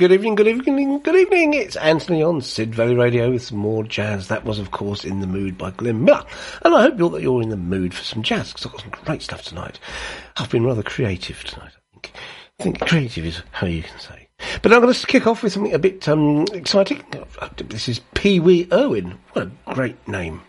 good evening, good evening, good evening. It's Anthony on Sid Valley Radio with some more jazz. That was, of course, In the Mood by Glenn Miller. And I hope you're, that you're in the mood for some jazz, because I've got some great stuff tonight. I've been rather creative tonight, I think. I think creative is how you can say. But I'm going to kick off with something a bit um, exciting. This is Pee Wee Erwin. What a great name.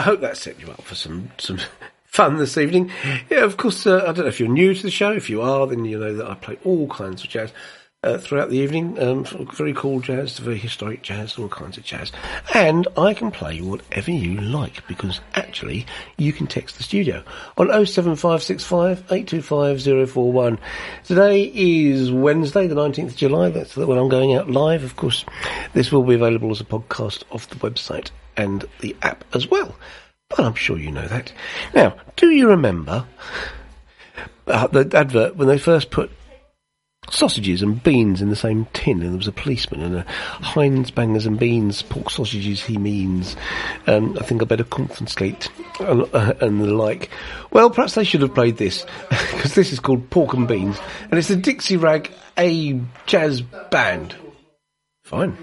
I hope that set you up for some some fun this evening. Yeah, of course. Uh, I don't know if you're new to the show. If you are, then you know that I play all kinds of jazz. Uh, throughout the evening, um, very cool jazz very historic jazz, all kinds of jazz. And I can play whatever you like because actually you can text the studio on 07565 825 Today is Wednesday, the 19th of July. That's when I'm going out live. Of course, this will be available as a podcast off the website and the app as well. But I'm sure you know that. Now, do you remember uh, the advert when they first put sausages and beans in the same tin, and there was a policeman and a Heinz bangers and beans, pork sausages. He means, um, I think I better confiscate and, uh, and, the like. Well, perhaps they should have played this because this is called pork and beans, and it's the Dixie Rag A Jazz Band. Fine.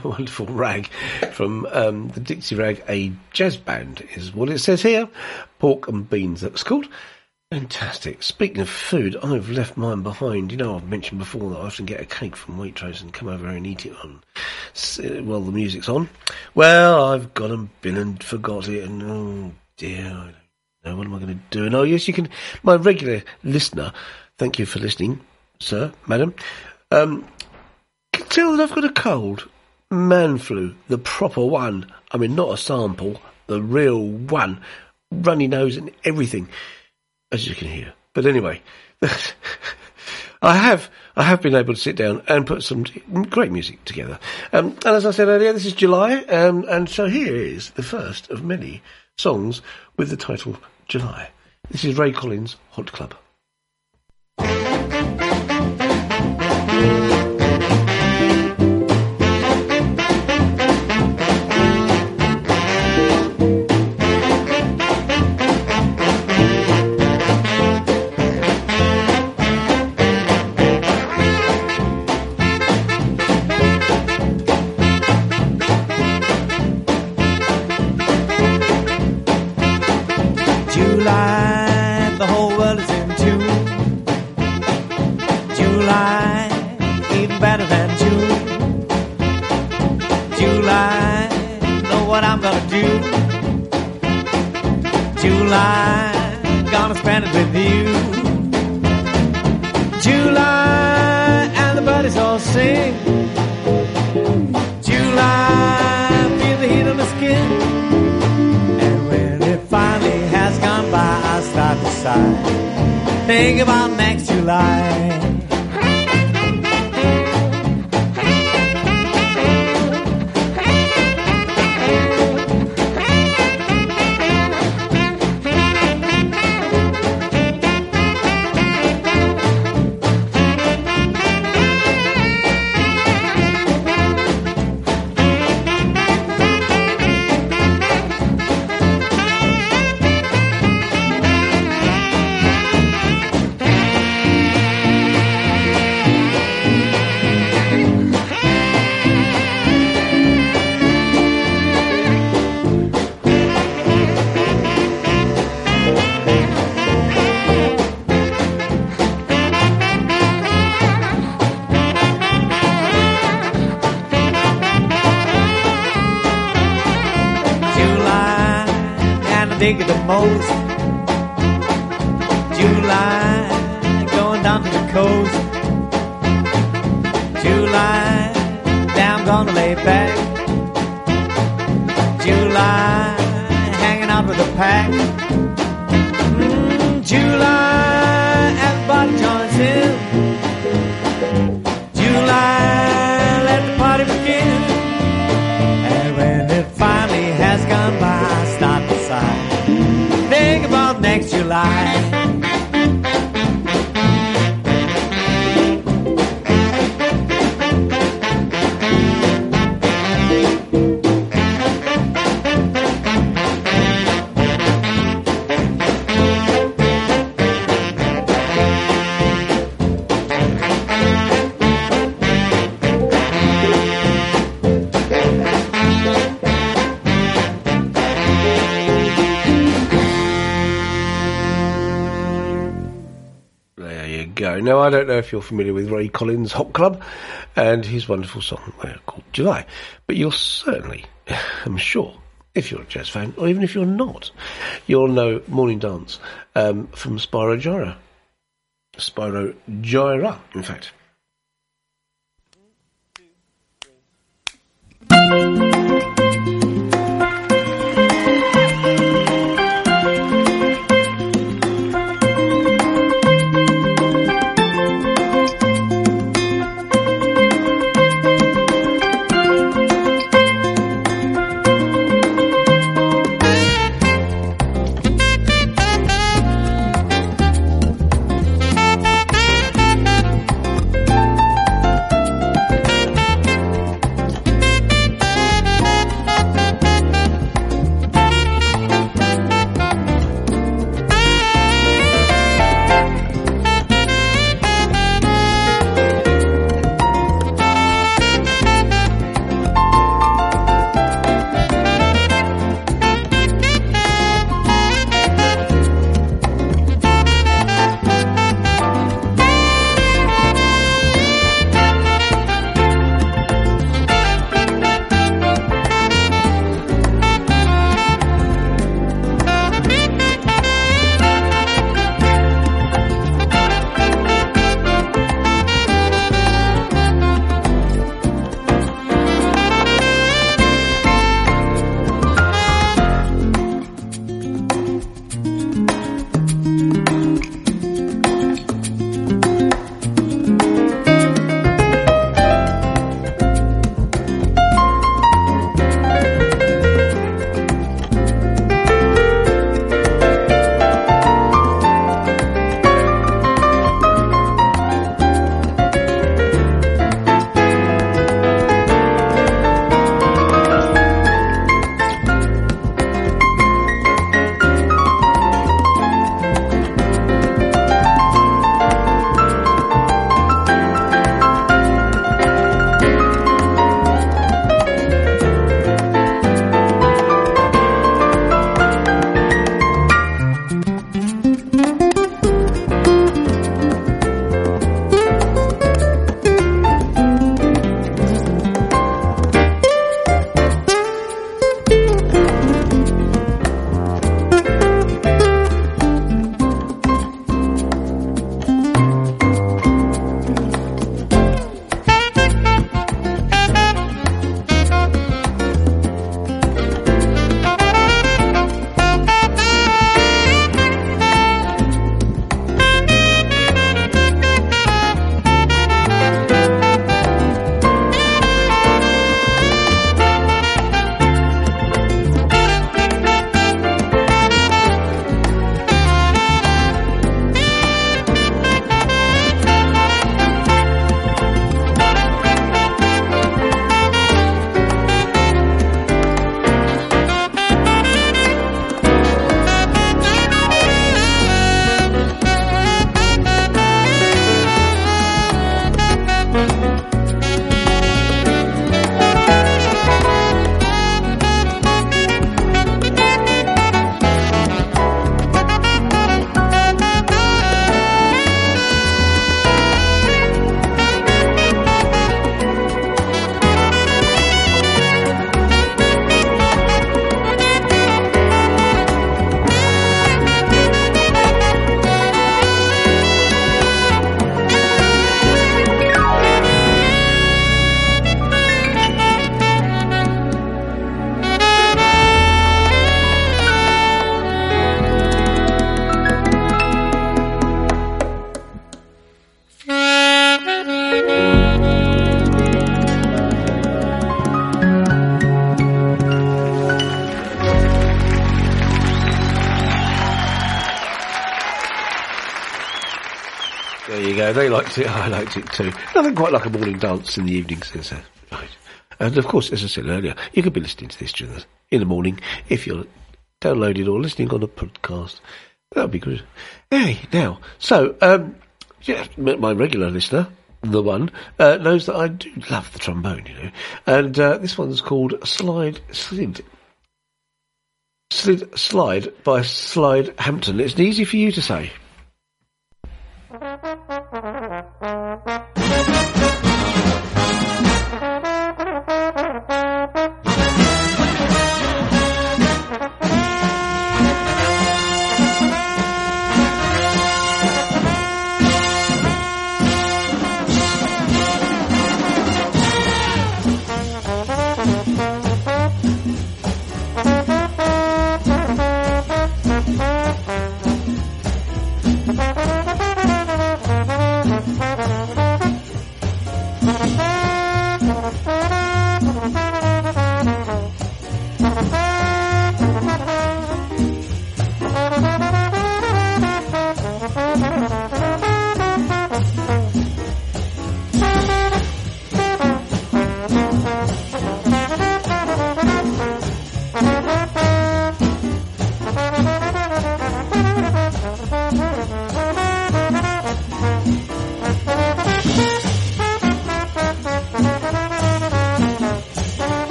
wonderful rag from um, the Dixie Rag, a jazz band is what it says here. Pork and beans, that's called. Fantastic. Speaking of food, I've left mine behind. You know, I've mentioned before that I often get a cake from Waitrose and come over and eat it on while the music's on. Well, I've got and been and forgot it, and oh dear, what am I going to do. And oh yes, you can. My regular listener, thank you for listening, sir, madam. Um, can tell that I've got a cold. Man flu, the proper one. I mean, not a sample, the real one. Runny nose and everything as you can hear. But anyway, I have I have been able to sit down and put some great music together. Um, and as I said earlier, this is July, um, and so here is the first of many songs with the title July. This is Ray Collins' Hot Club. July, the whole world is in tune. July, even better than June. July, know what I'm gonna do. July, gonna spend it with you. July, and the buddies all sing. side. Think about next July. most I don't know if you're familiar with Ray Collins' Hot Club and his wonderful song called July, but you'll certainly, I'm sure, if you're a jazz fan, or even if you're not, you'll know Morning Dance um, from Spyro Gyra. Spyro Gyra, in fact. They liked it. I liked it too. Nothing quite like a morning dance in the evenings. So, right. And of course, as I said earlier, you could be listening to this the, in the morning if you're downloaded or listening on a podcast. That would be good. Hey, now, so, um, yeah, my regular listener, the one, uh, knows that I do love the trombone, you know. And uh, this one's called Slide Slid. Slid Slide by Slide Hampton. It's easy for you to say.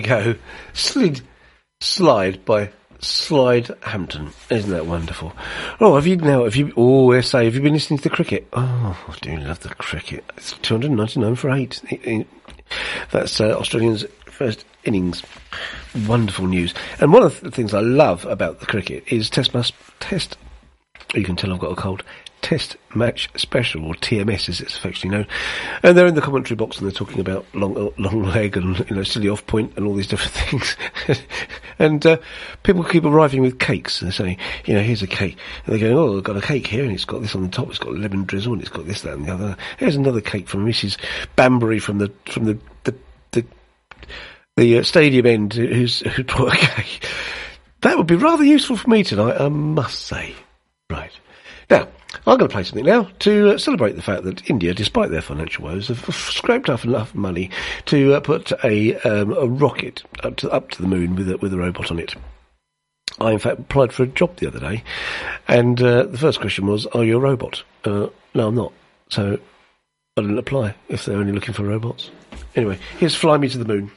Go. Slid, slide by Slide Hampton. Isn't that wonderful? Oh, have you now, have you, oh, say, have you been listening to the cricket? Oh, I do love the cricket. It's 299 for eight. That's uh, Australians' first innings. Wonderful news. And one of the things I love about the cricket is test must, test, you can tell I've got a cold, Test Match Special, or TMS as it's affectionately known. And they're in the commentary box and they're talking about long, long leg and, you know, silly off point and all these different things. and, uh, people keep arriving with cakes. They're saying, you know, here's a cake. And they're going, oh, I've got a cake here and it's got this on the top, it's got lemon drizzle and it's got this, that and the other. Here's another cake from Mrs. Banbury from the, from the, the, the, the uh, stadium end who's, who brought a cake. That would be rather useful for me tonight, I must say. Right. Now, I'm going to play something now to uh, celebrate the fact that India, despite their financial woes, have scraped up enough money to uh, put a, um, a rocket up to, up to the moon with a, with a robot on it. I, in fact, applied for a job the other day, and uh, the first question was, Are you a robot? Uh, no, I'm not. So I didn't apply if they're only looking for robots. Anyway, here's Fly Me to the Moon.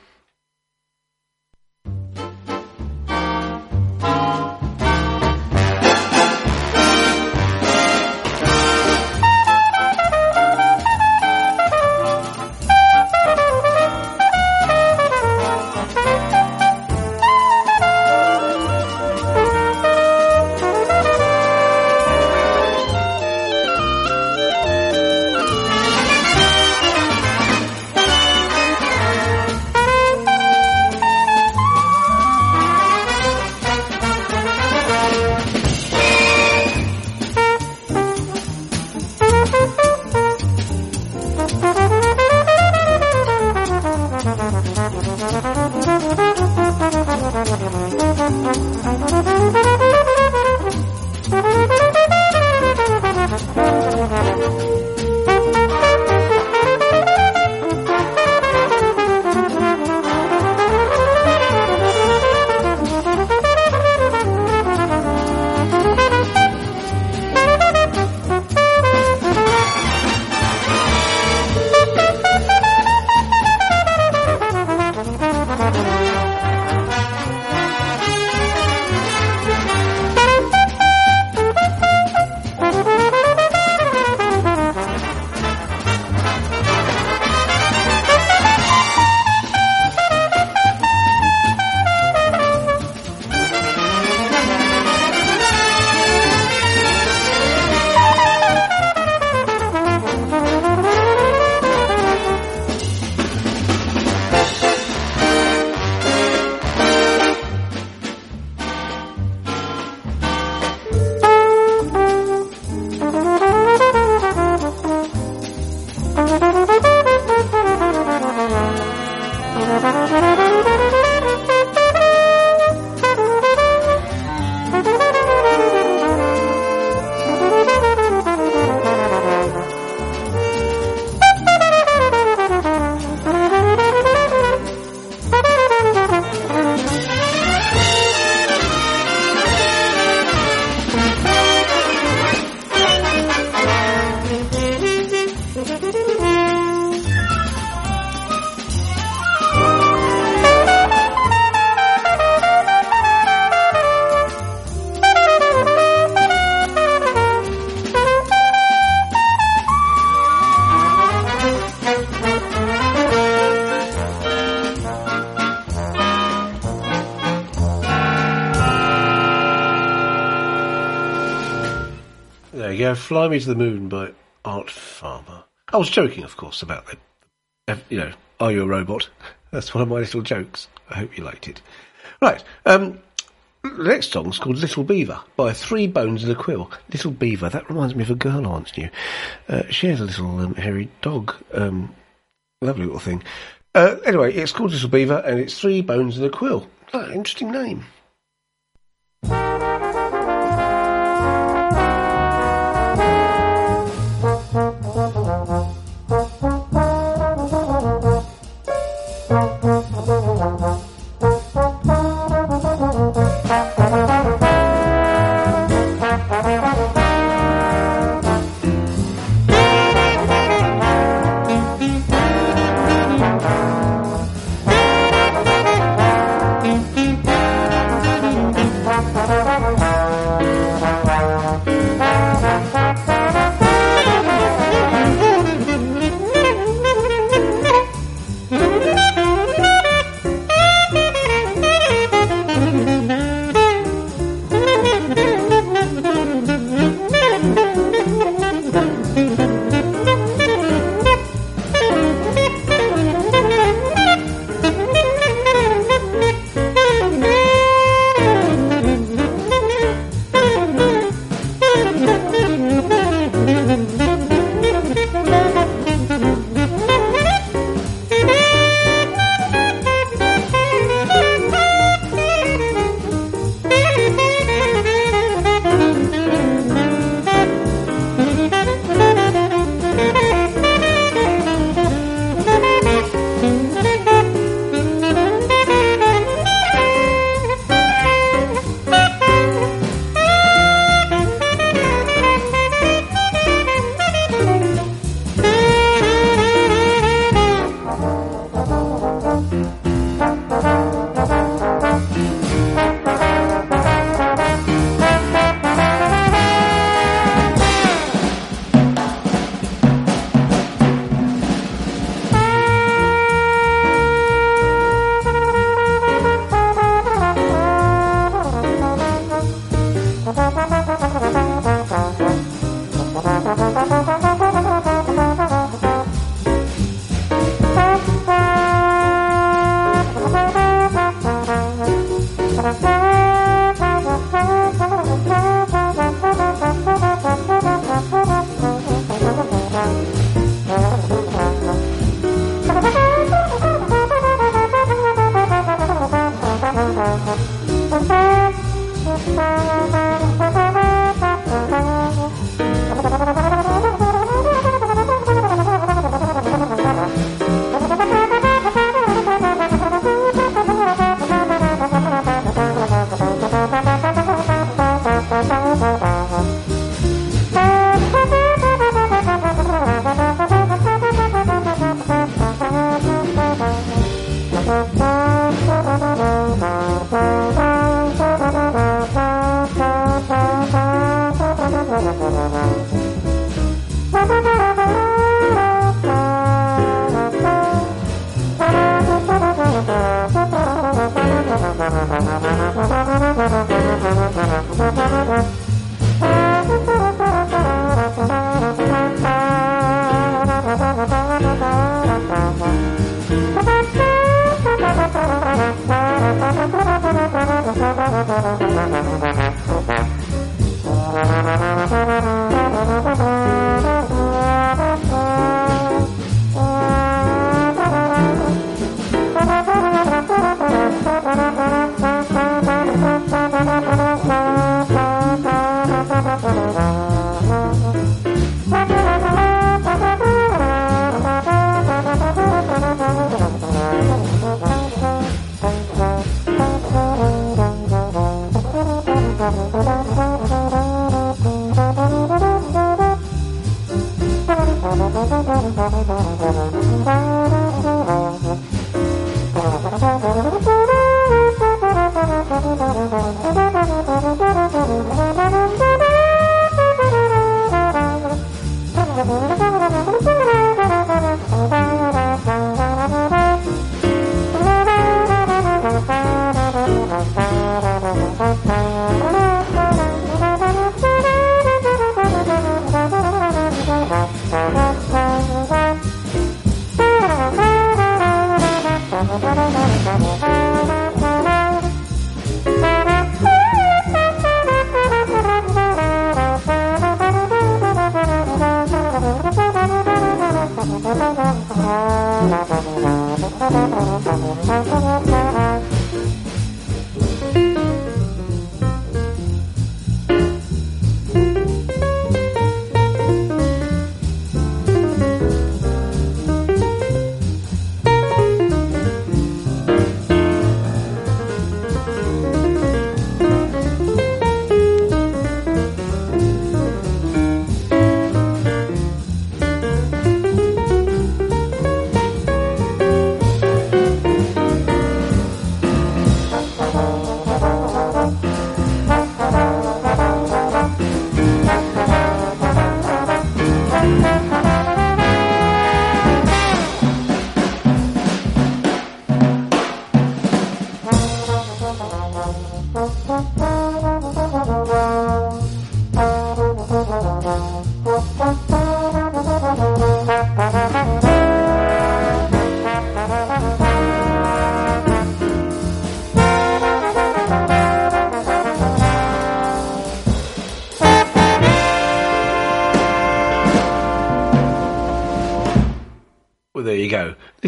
Fly Me to the Moon by Art Farmer. I was joking, of course, about the, you know, Are You a Robot? That's one of my little jokes. I hope you liked it. Right. Um, the next song's called Little Beaver by Three Bones and a Quill. Little Beaver, that reminds me of a girl I once knew. Uh, she had a little um, hairy dog. Um, lovely little thing. Uh, anyway, it's called Little Beaver and it's Three Bones and a Quill. Oh, interesting name.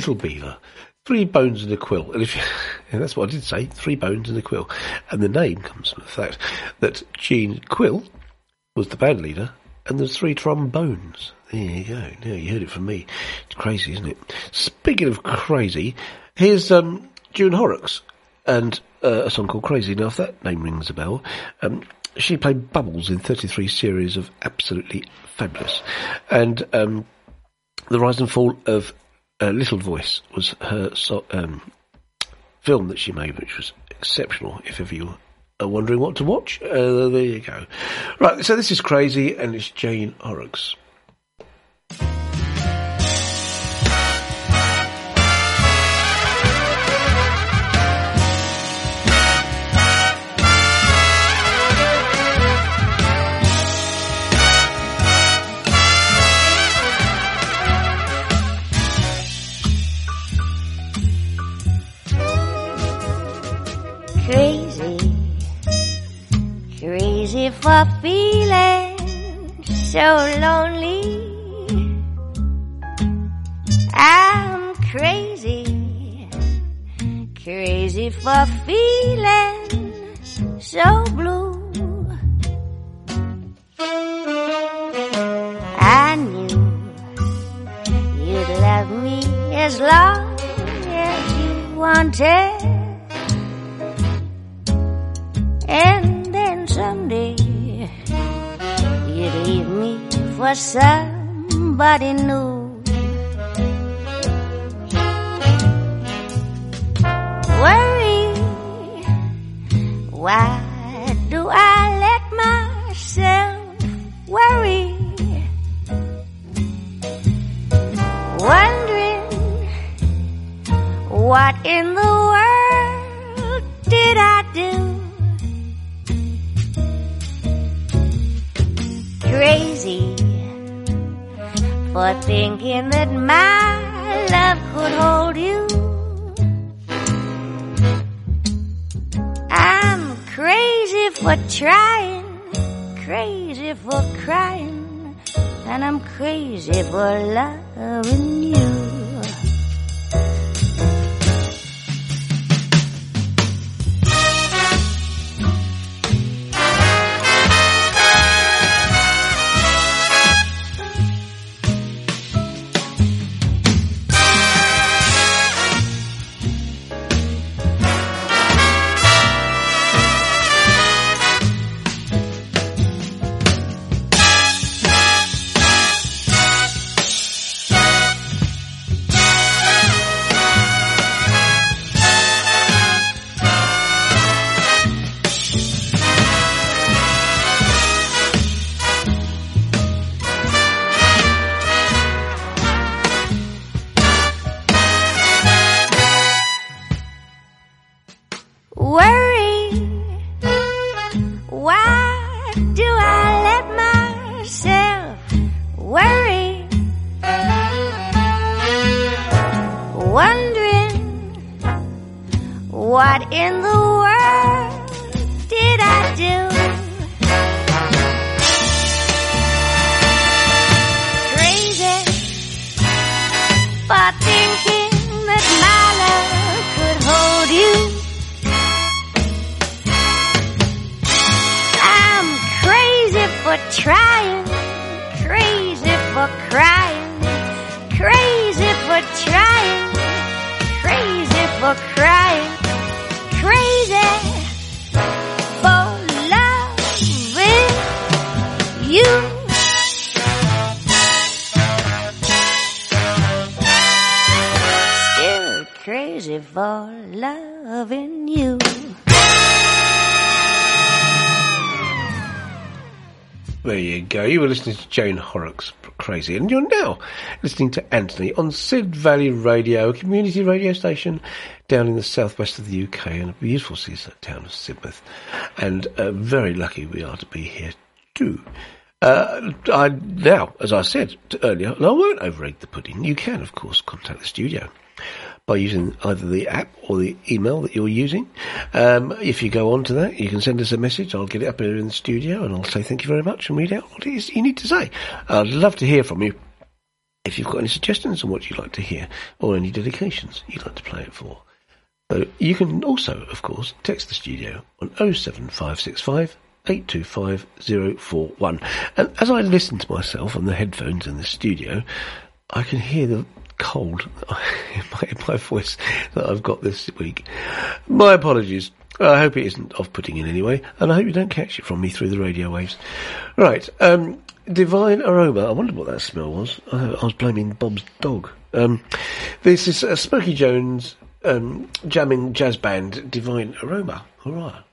Little Beaver. Three bones and a quill. And if you, and that's what I did say, three bones and a quill. And the name comes from the fact that Gene Quill was the band leader and there's three trombones. There you go. Now you heard it from me. It's crazy, isn't it? Speaking of crazy, here's um, June Horrocks and uh, a song called Crazy. Now, if that name rings a bell, um, she played Bubbles in 33 series of absolutely fabulous. And um, The Rise and Fall of uh, Little Voice was her so, um, film that she made, which was exceptional, if ever you are wondering what to watch. Uh, there you go. Right, so this is Crazy, and it's Jane Horrocks. Crazy for feeling so lonely. I'm crazy, crazy for feeling so blue. I knew you'd love me as long as you wanted. For somebody new. You were listening to Jane Horrocks, Crazy, and you're now listening to Anthony on Sid Valley Radio, a community radio station down in the southwest of the UK in a beautiful seaside town of Sidmouth. And uh, very lucky we are to be here too. Uh, I now, as I said earlier, and I won't overegg the pudding. You can, of course, contact the studio by using either the app or the email that you're using. Um, if you go on to that, you can send us a message. I'll get it up here in the studio and I'll say thank you very much and read out what it is you need to say. I'd love to hear from you. if you've got any suggestions on what you'd like to hear or any dedications you'd like to play it for. So you can also, of course, text the studio on 07565 825041. And as I listen to myself on the headphones in the studio, I can hear the cold in my, in my voice that I've got this week. My apologies. I hope it isn't off-putting in any way, and I hope you don't catch it from me through the radio waves. Right, um, Divine Aroma. I wondered what that smell was. I, I was blaming Bob's dog. Um, this is uh, Smokey Jones um, jamming jazz band Divine Aroma. Hurrah. Oh,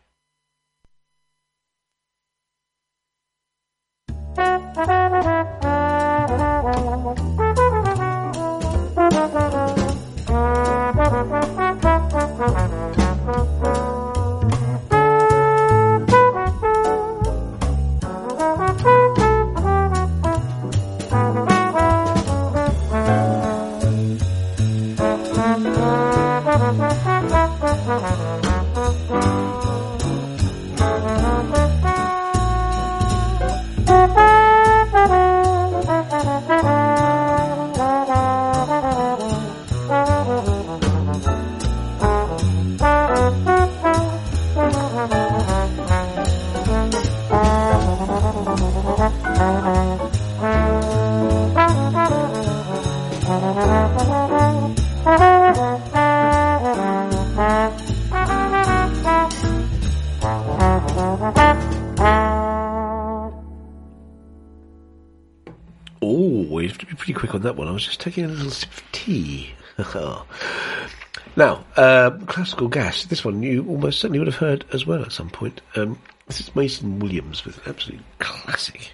that one. I was just taking a little sip of tea. now, uh, classical gas. This one you almost certainly would have heard as well at some point. Um, this is Mason Williams with an absolute classic.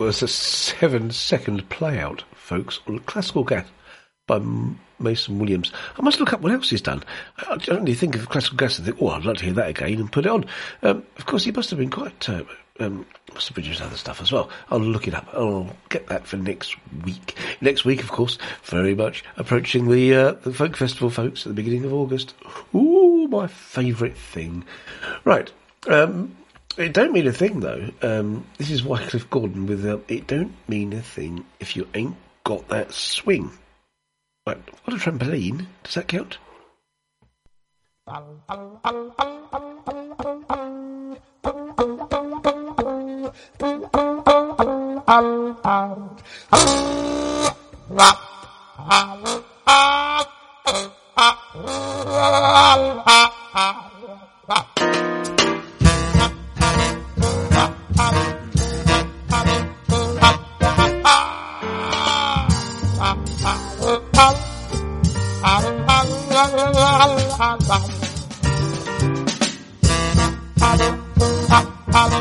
Was a seven second play out, folks, on Classical Gas by Mason Williams. I must look up what else he's done. I only think of Classical Gas and think, oh, I'd like to hear that again and put it on. Um, of course, he must have been quite, uh, um, must have produced other stuff as well. I'll look it up. I'll get that for next week. Next week, of course, very much approaching the, uh, the folk festival, folks, at the beginning of August. Ooh, my favourite thing. Right. Um, it don't mean a thing though. Um, this is Wycliffe Gordon with uh, "It don't mean a thing if you ain't got that swing." Like, what a trampoline! Does that count? Hello. Hello.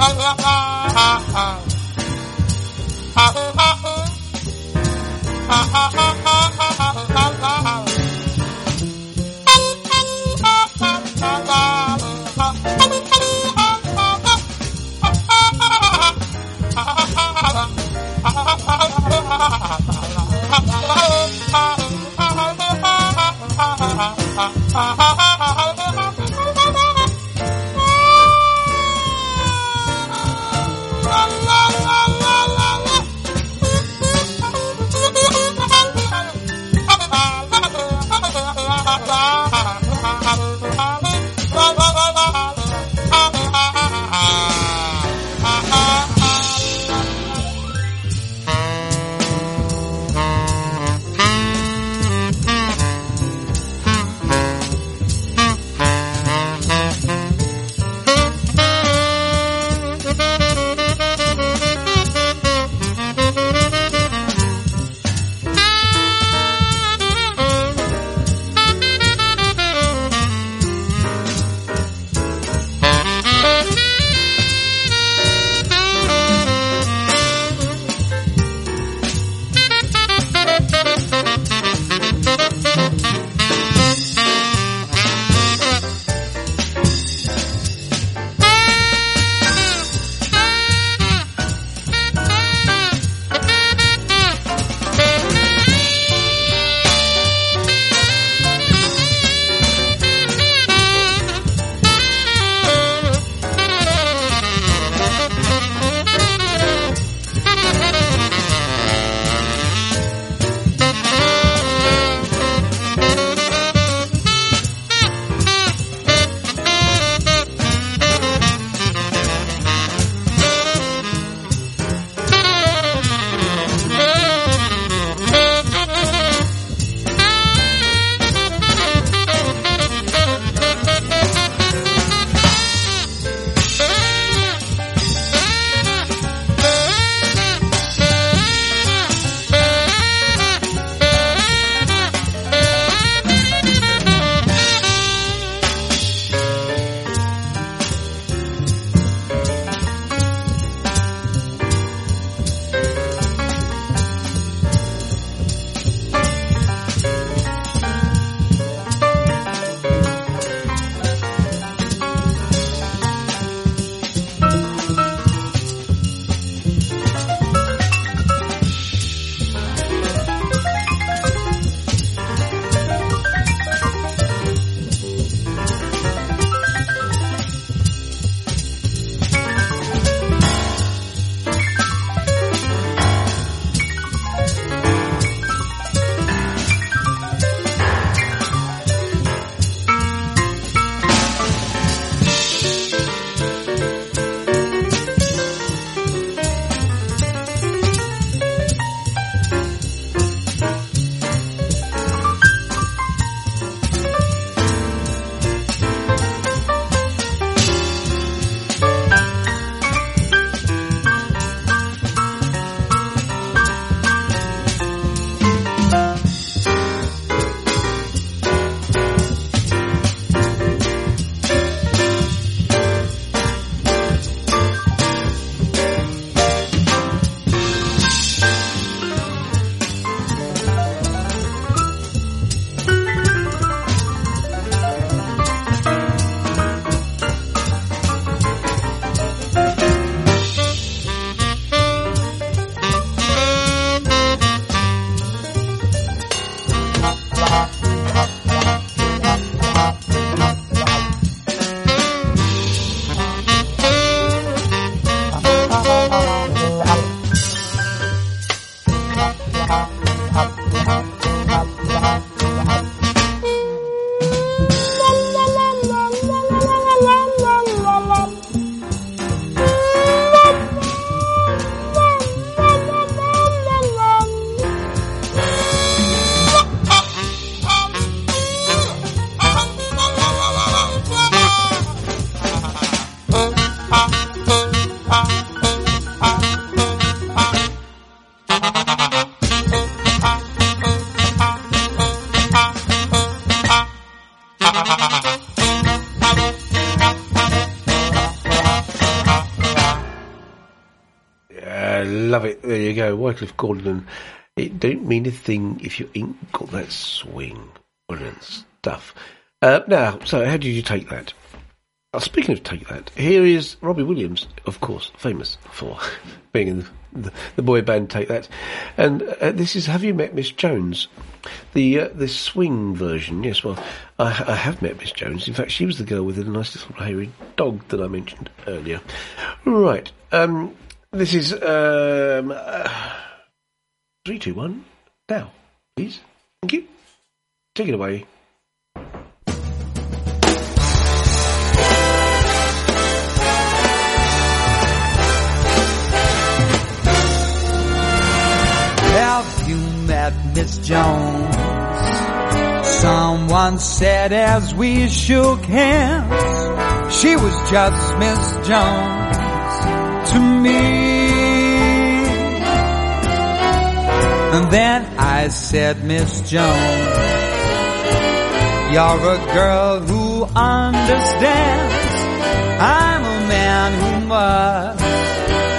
ha ha ha ha. Wycliffe Gordon. It don't mean a thing if you ain't got that swing. Brilliant stuff. Uh, now, so how did you take that? Uh, speaking of take that, here is Robbie Williams, of course, famous for being in the, the, the boy band Take That, and uh, this is Have You Met Miss Jones? The uh, the swing version. Yes, well, I, I have met Miss Jones. In fact, she was the girl with the nice little hairy dog that I mentioned earlier. Right. Um, this is um, uh, three, two, one. Now, please. Thank you. Take it away. Have you met Miss Jones? Someone said as we shook hands, she was just Miss Jones to me. And then I said, Miss Jones, you're a girl who understands. I'm a man who must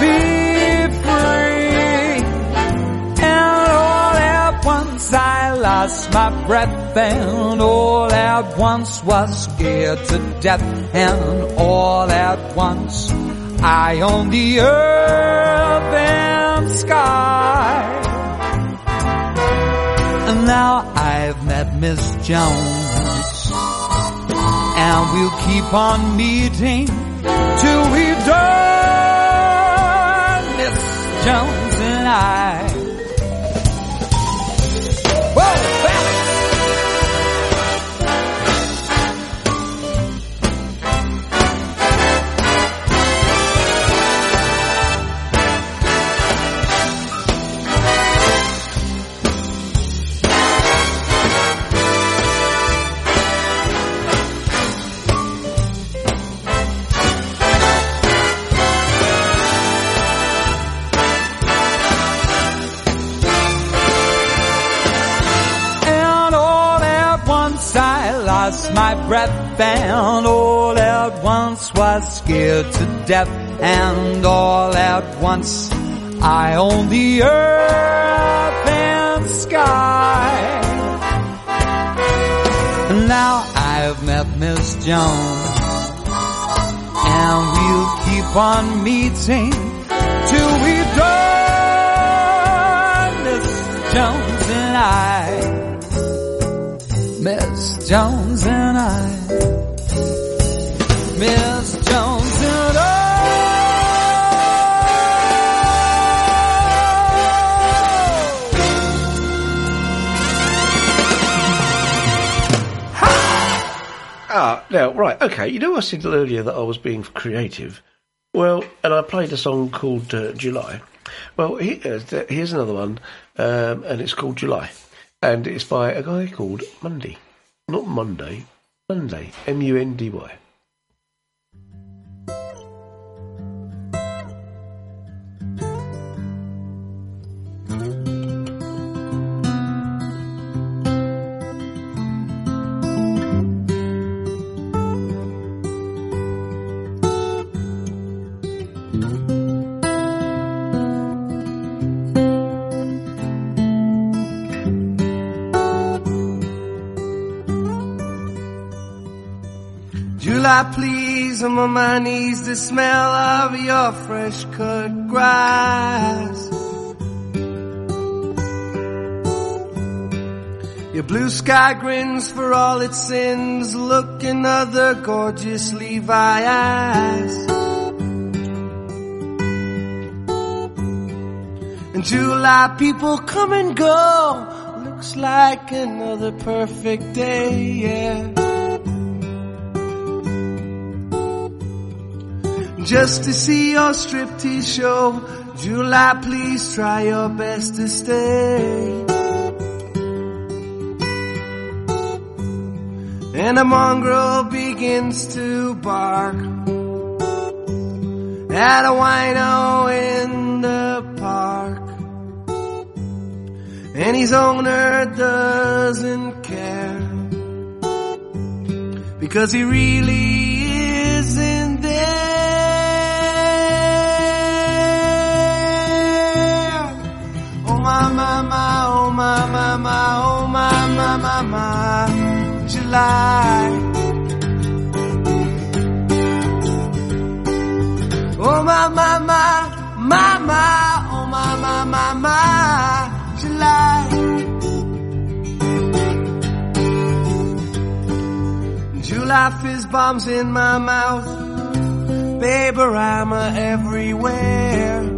be free. And all at once I lost my breath and all at once was scared to death and all at once I own the earth and sky. And now I've met Miss Jones and we'll keep on meeting till we've done Miss Jones and I. lost found all at once was scared to death and all at once I own the earth and sky. Now I've met Miss Jones and we'll keep on meeting till we've done Jones and I. Miss Jones and I. Ah, now, right, okay. You know, I said earlier that I was being creative. Well, and I played a song called uh, July. Well, uh, here's another one, um, and it's called July. And it's by a guy called Mundy. Not Monday, Mundy. M U N D Y. on my knees. The smell of your fresh cut grass. Your blue sky grins for all its sins. Look another gorgeous Levi eyes. And July, people come and go. Looks like another perfect day, yeah. Just to see your striptease show. July, please try your best to stay. And a mongrel begins to bark at a wino in the park. And his owner doesn't care because he really my, oh my, my, my, oh my, my, my, my, July. Oh my, my, my, my, my, oh my, my, my, my, July. July fizz bombs in my mouth. baby I'm everywhere.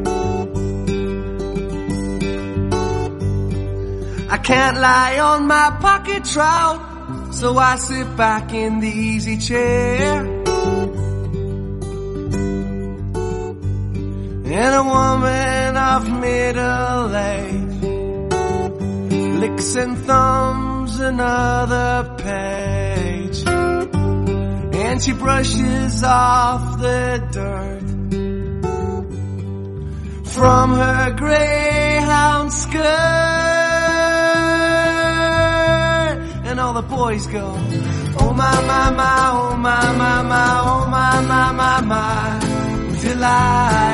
I can't lie on my pocket trout, so I sit back in the easy chair. And a woman of middle age licks and thumbs another page. And she brushes off the dirt from her greyhound skirt. And all the boys go, oh my, my, my, oh my, my, my, oh my, my, my, my, delight. Oh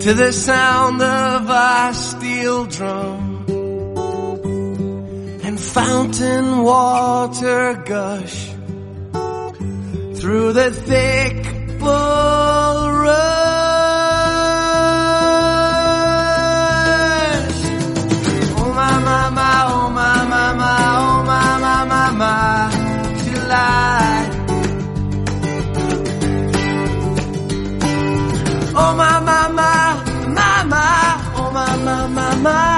to the sound of a steel drum and fountain water gush through the thick bulrush. My.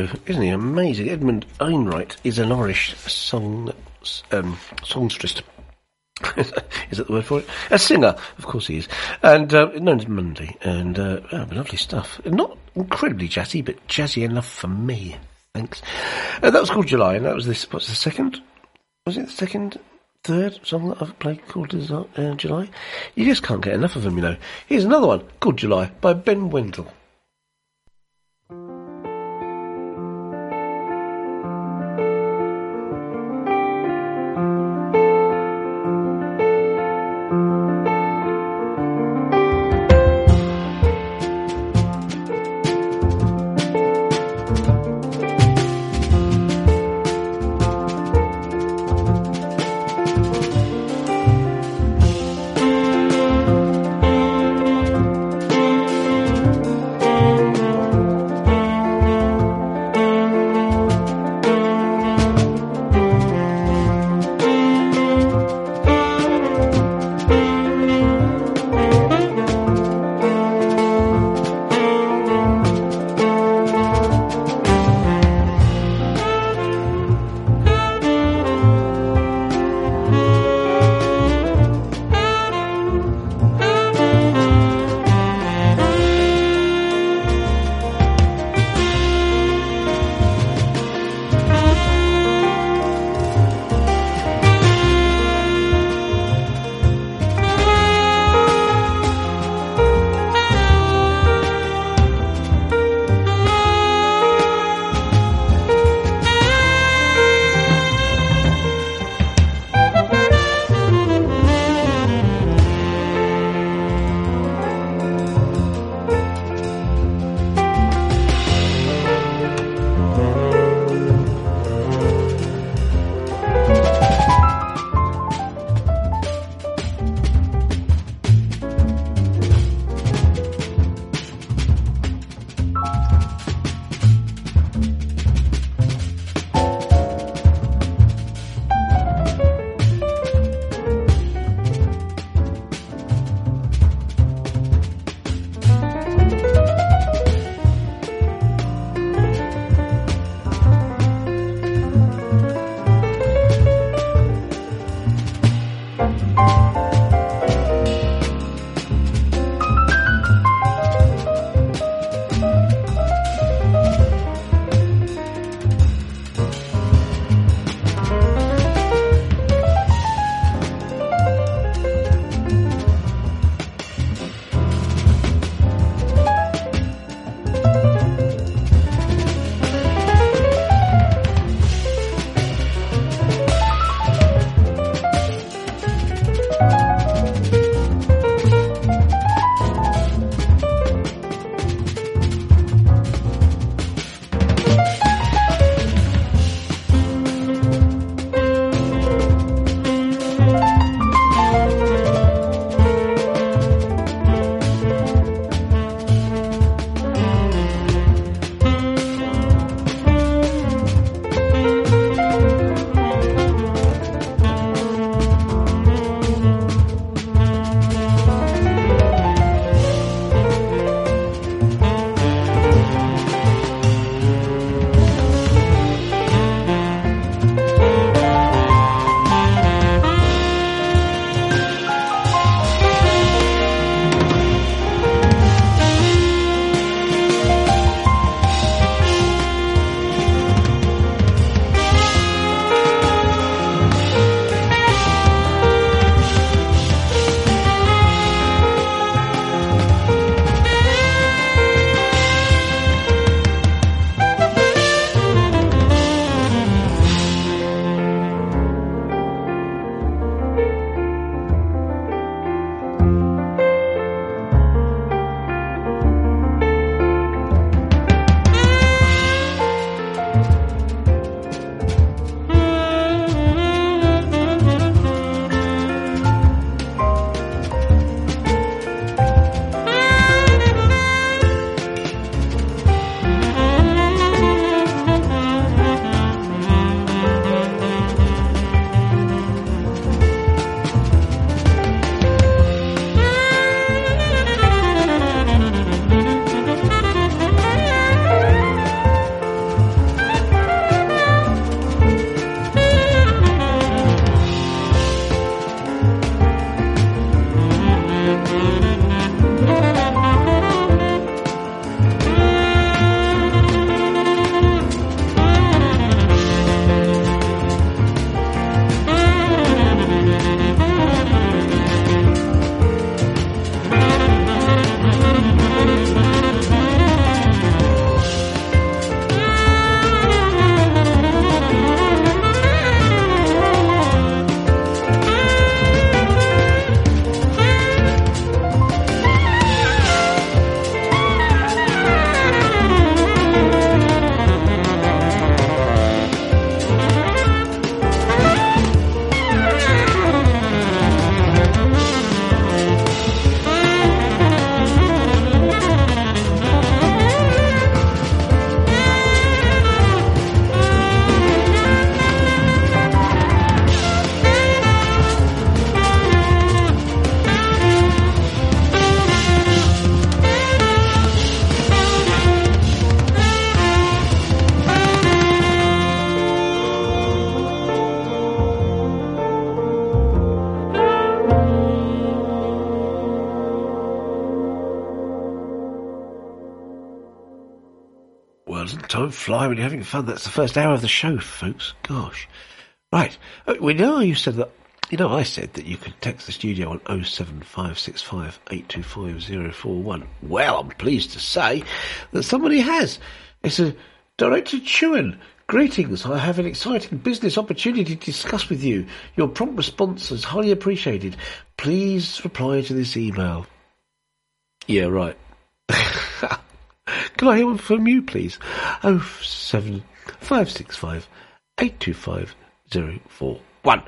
You go. Isn't he amazing? Edmond Enright is an Irish song um, songstress. is that the word for it? A singer, of course he is, and uh, known as Mundy, and uh, oh, lovely stuff. Not incredibly jazzy, but jazzy enough for me. Thanks. Uh, that was called July, and that was this. What's the second? Was it the second, third song that I've played called uh, July? You just can't get enough of them, you know. Here's another one called July by Ben Wendel. When you're having fun. That's the first hour of the show, folks. Gosh. Right. Uh, We know you said that, you know, I said that you could text the studio on 07565 825 041. Well, I'm pleased to say that somebody has. It's a Director Chewin. Greetings. I have an exciting business opportunity to discuss with you. Your prompt response is highly appreciated. Please reply to this email. Yeah, right. Can I hear one from you, please? Oh seven five six five eight two five zero four one.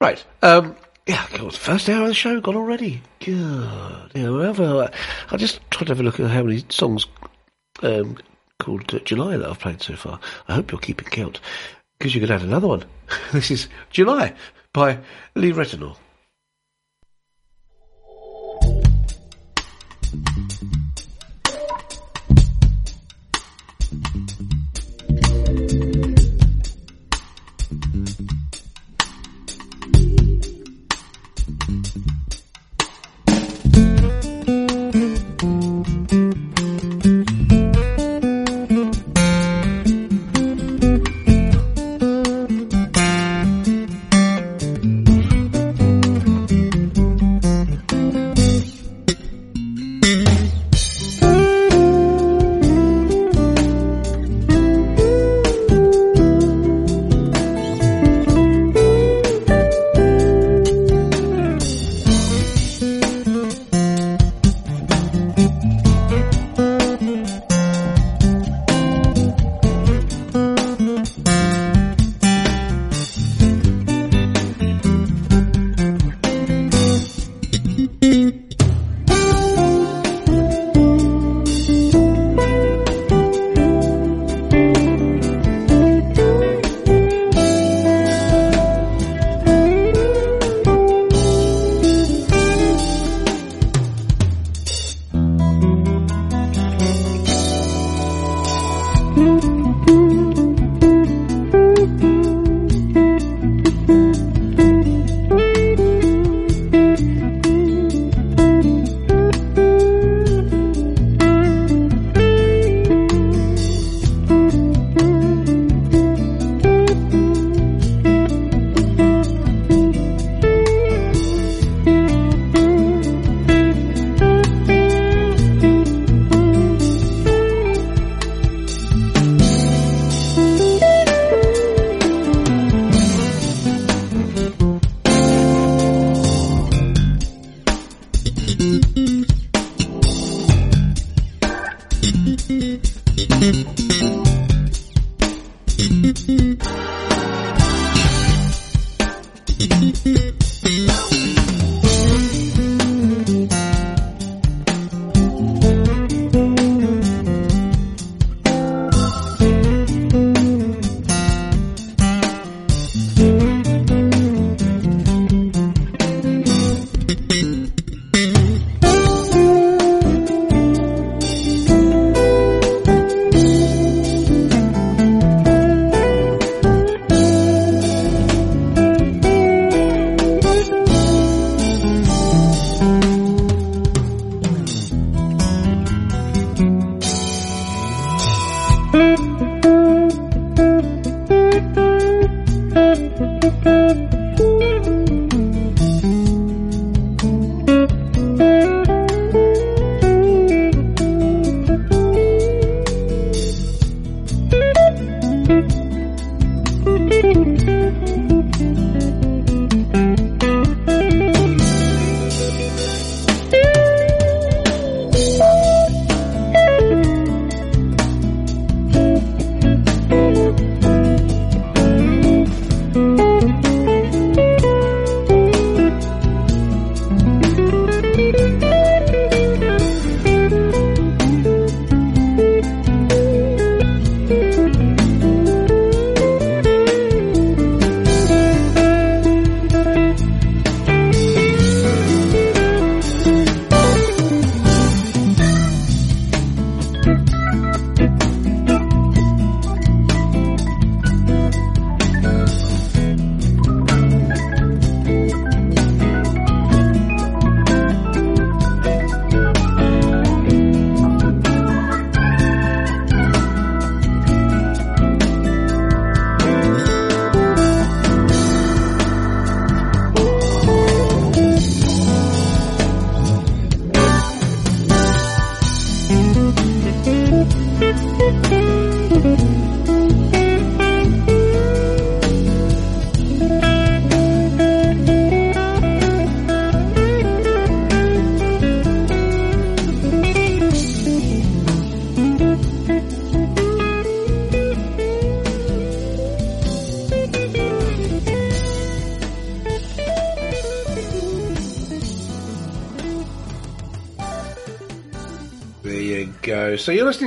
Right. Um. Yeah. God, first hour of the show gone already. Good. Yeah. Whatever. I just tried to have a look at how many songs um called uh, July that I've played so far. I hope you're keeping count because you could add another one. this is July by Lee Ritenour.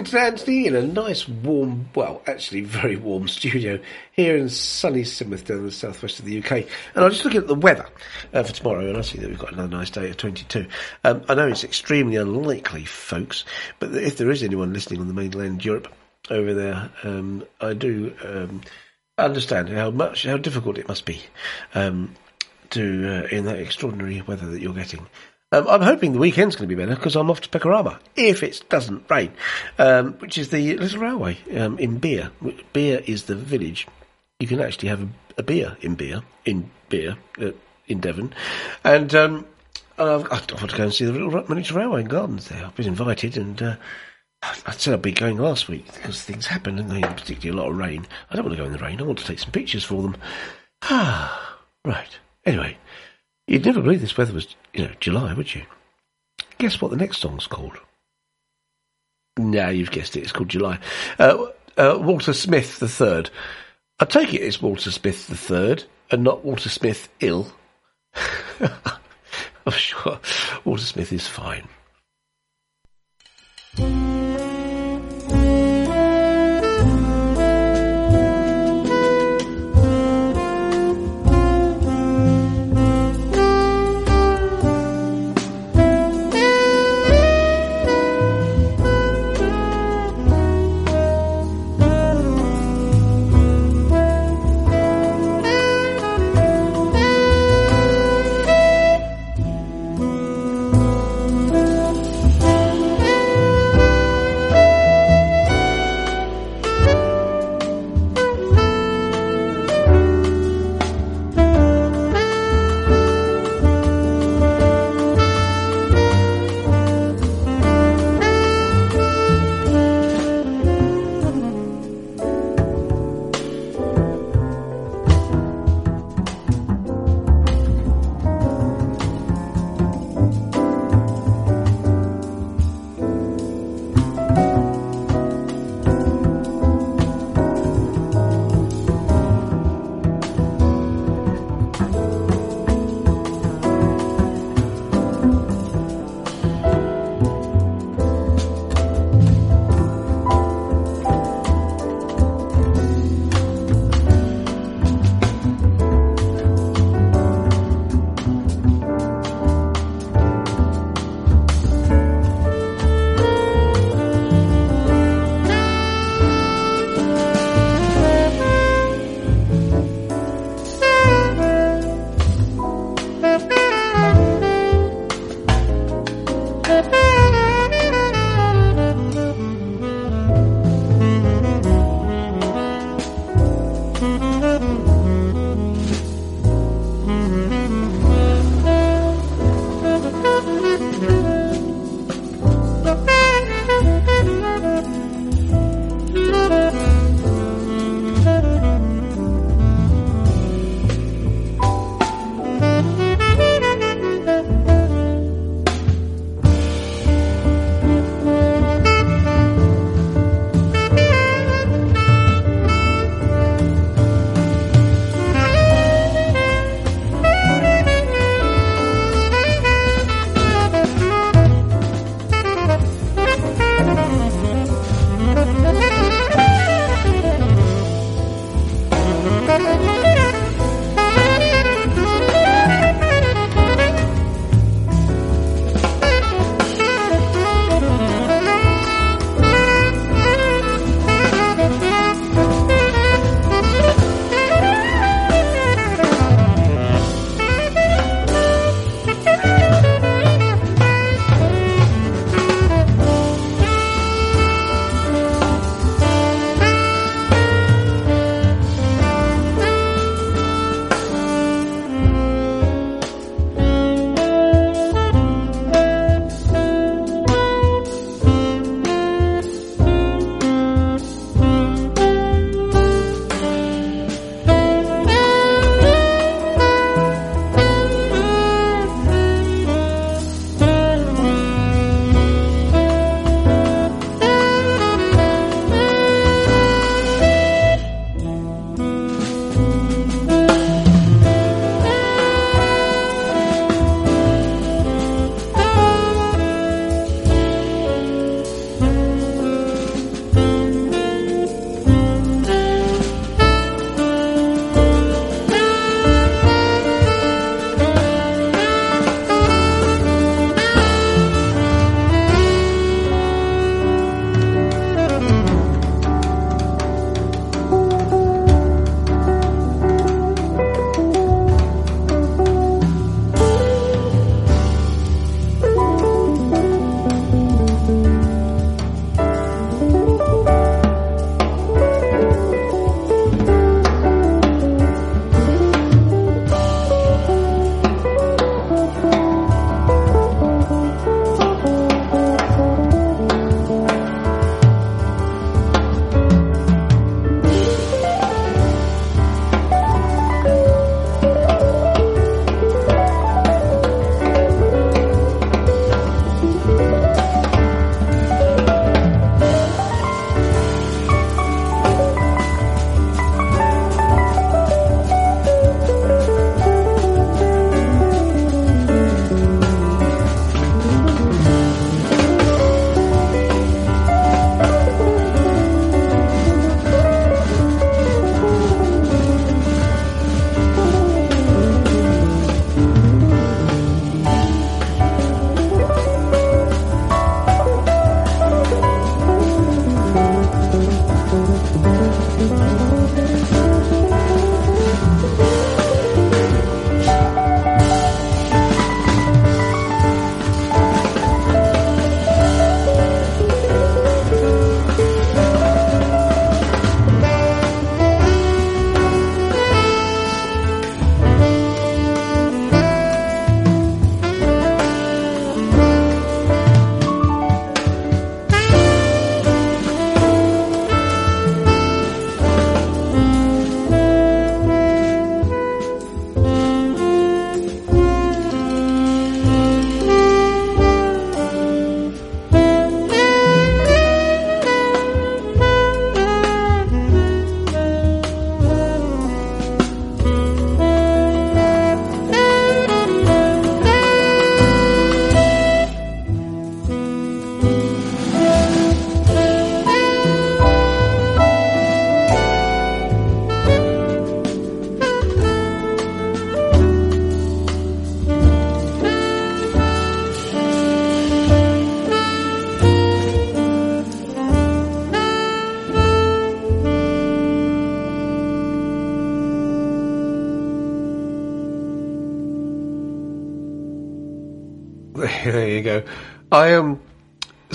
Anthony in a nice, warm, well, actually very warm studio here in sunny Sidmouth down in the southwest of the UK. And I'm just looking at the weather uh, for tomorrow, and I see that we've got another nice day of 22. Um, I know it's extremely unlikely, folks, but if there is anyone listening on the mainland Europe over there, um, I do um, understand how much, how difficult it must be um, to uh, in that extraordinary weather that you're getting. Um, I'm hoping the weekend's going to be better because I'm off to Pecorama if it doesn't rain, um, which is the little railway um, in Beer. Beer is the village. You can actually have a, a beer in Beer in Beer uh, in Devon, and um, I've, I want to go and see the little miniature railway and gardens there. I've been invited, and uh, I said I'd be going last week because things happen, and particularly a lot of rain. I don't want to go in the rain. I want to take some pictures for them. Ah, right. Anyway. You'd never believe this weather was, you know, July, would you? Guess what the next song's called? Now you've guessed it. It's called July. Uh, uh, Walter Smith the Third. I take it it's Walter Smith the Third and not Walter Smith ill. I'm sure Walter Smith is fine.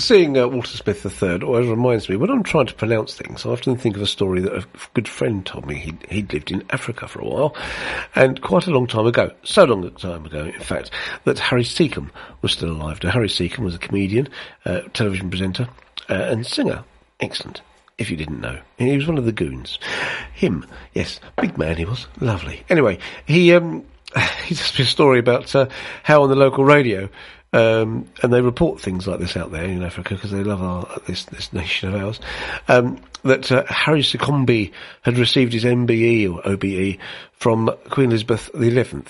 Seeing uh, Walter Smith III always reminds me when I'm trying to pronounce things. I often think of a story that a good friend told me. He'd, he'd lived in Africa for a while, and quite a long time ago, so long a time ago, in fact, that Harry Secombe was still alive. Now, Harry Secombe was a comedian, uh, television presenter, uh, and singer. Excellent. If you didn't know, he was one of the goons. Him, yes, big man he was, lovely. Anyway, he um, he me a story about uh, how on the local radio um, and they report things like this out there in Africa because they love our, this this nation of ours. Um, that uh, Harry Secombe had received his MBE or OBE from Queen Elizabeth XI.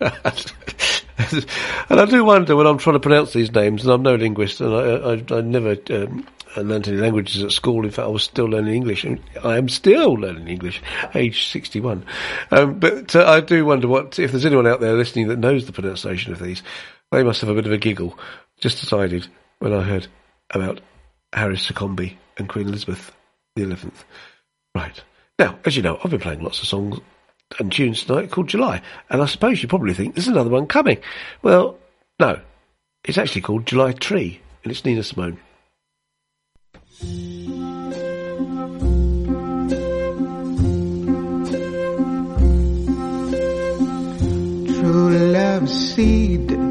and I do wonder when I'm trying to pronounce these names, and I'm no linguist, and I, I, I never um, learned any languages at school. In fact, I was still learning English, and I am still learning English, age 61. Um, but uh, I do wonder what if there's anyone out there listening that knows the pronunciation of these. They must have a bit of a giggle. Just decided when I heard about Harry Secombe and Queen Elizabeth the Eleventh. Right now, as you know, I've been playing lots of songs and tunes tonight called July, and I suppose you probably think there's another one coming. Well, no, it's actually called July Tree, and it's Nina Simone. True love seed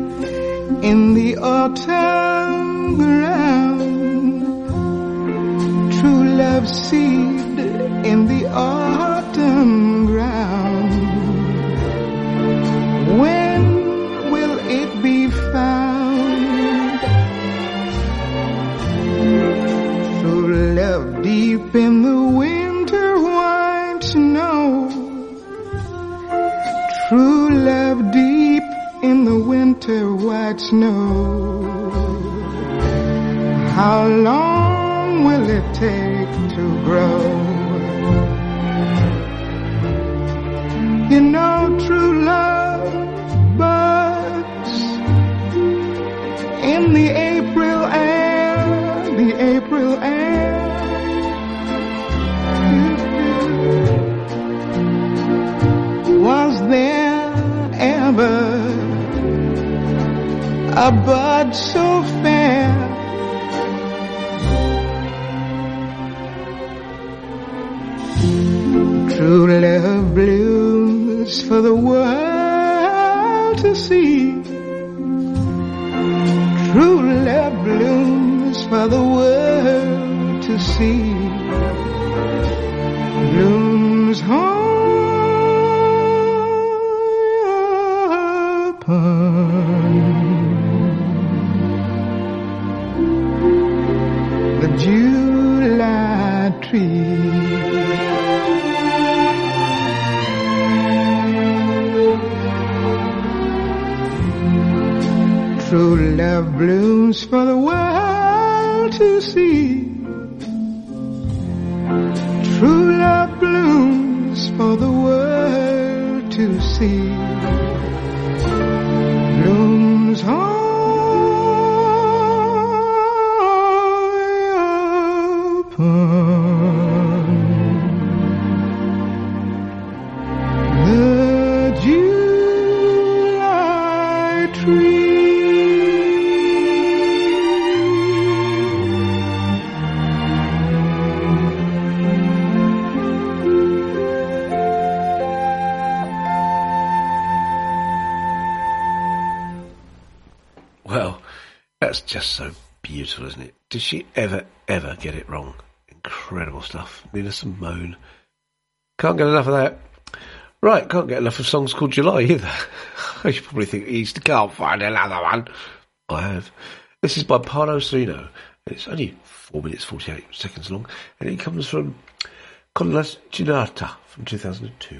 in the autumn ground. True love seed in the autumn ground. When will it be found? True love deep in the winter white snow. How long will it take to grow? You know true love buds in the April air, the April air. Was there ever a bud so fair? True love blooms for the world to see. True love blooms for the world to see. Well, that's just so beautiful, isn't it? Did she ever, ever get it wrong? Incredible stuff. Nina Simone. Can't get enough of that. Right, can't get enough of songs called July either. I should probably think he's can't find another one. I have. This is by Paolo Sino. It's only 4 minutes 48 seconds long, and it comes from Con Ginata from 2002.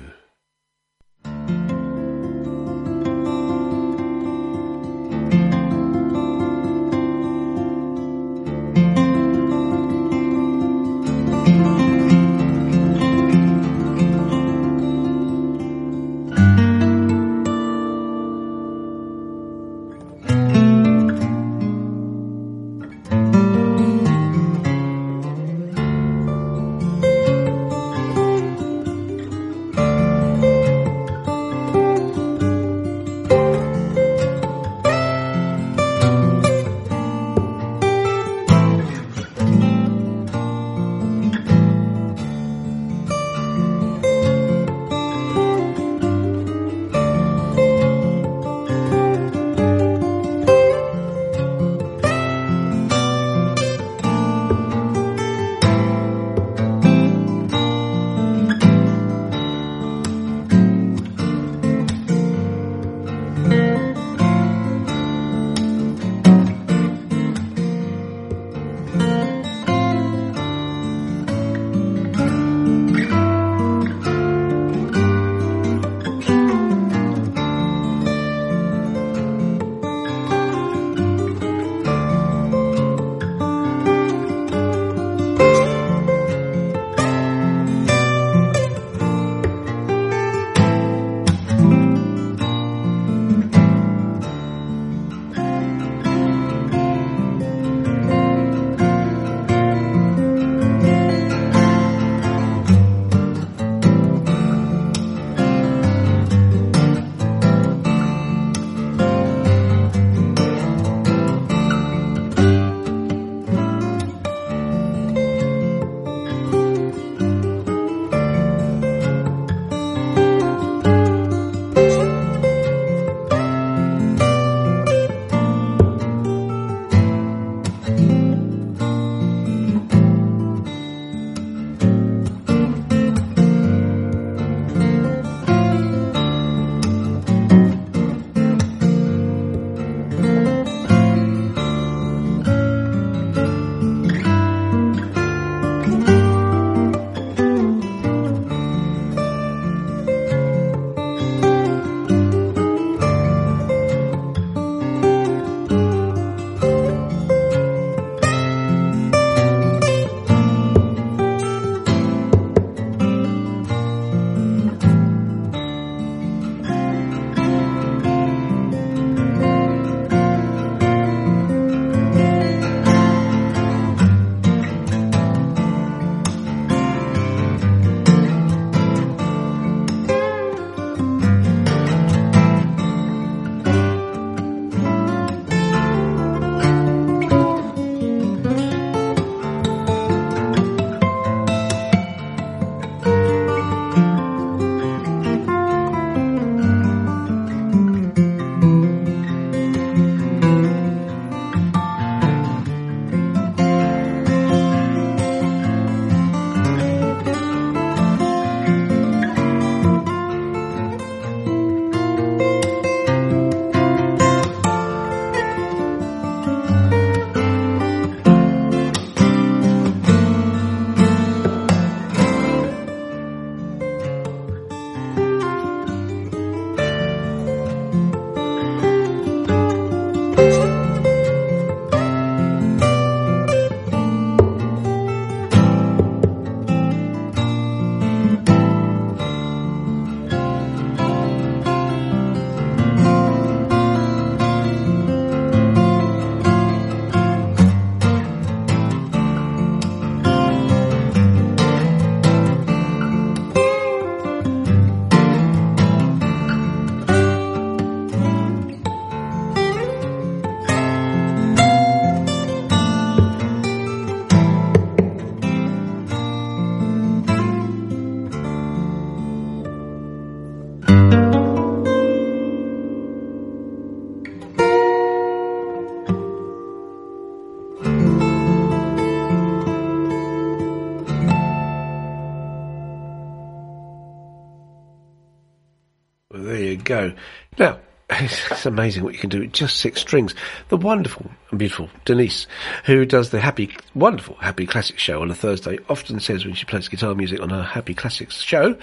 It's amazing what you can do with just six strings. The wonderful and beautiful Denise, who does the happy, wonderful Happy Classics show on a Thursday, often says when she plays guitar music on her Happy Classics show,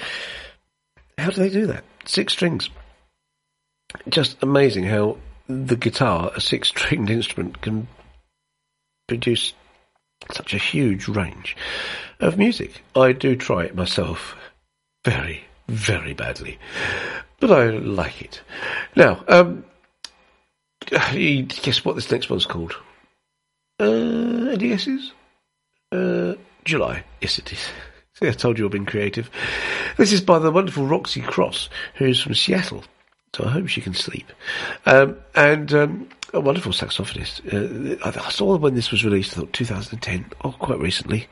how do they do that? Six strings. Just amazing how the guitar, a six stringed instrument, can produce such a huge range of music. I do try it myself very, very badly, but I like it. Now, um, guess what this next one's called? Uh, any guesses? Uh, July. Yes, it is. See, I told you I've been creative. This is by the wonderful Roxy Coss, who's from Seattle. So I hope she can sleep. Um, and um, a wonderful saxophonist. Uh, I saw when this was released, I thought 2010, oh, quite recently.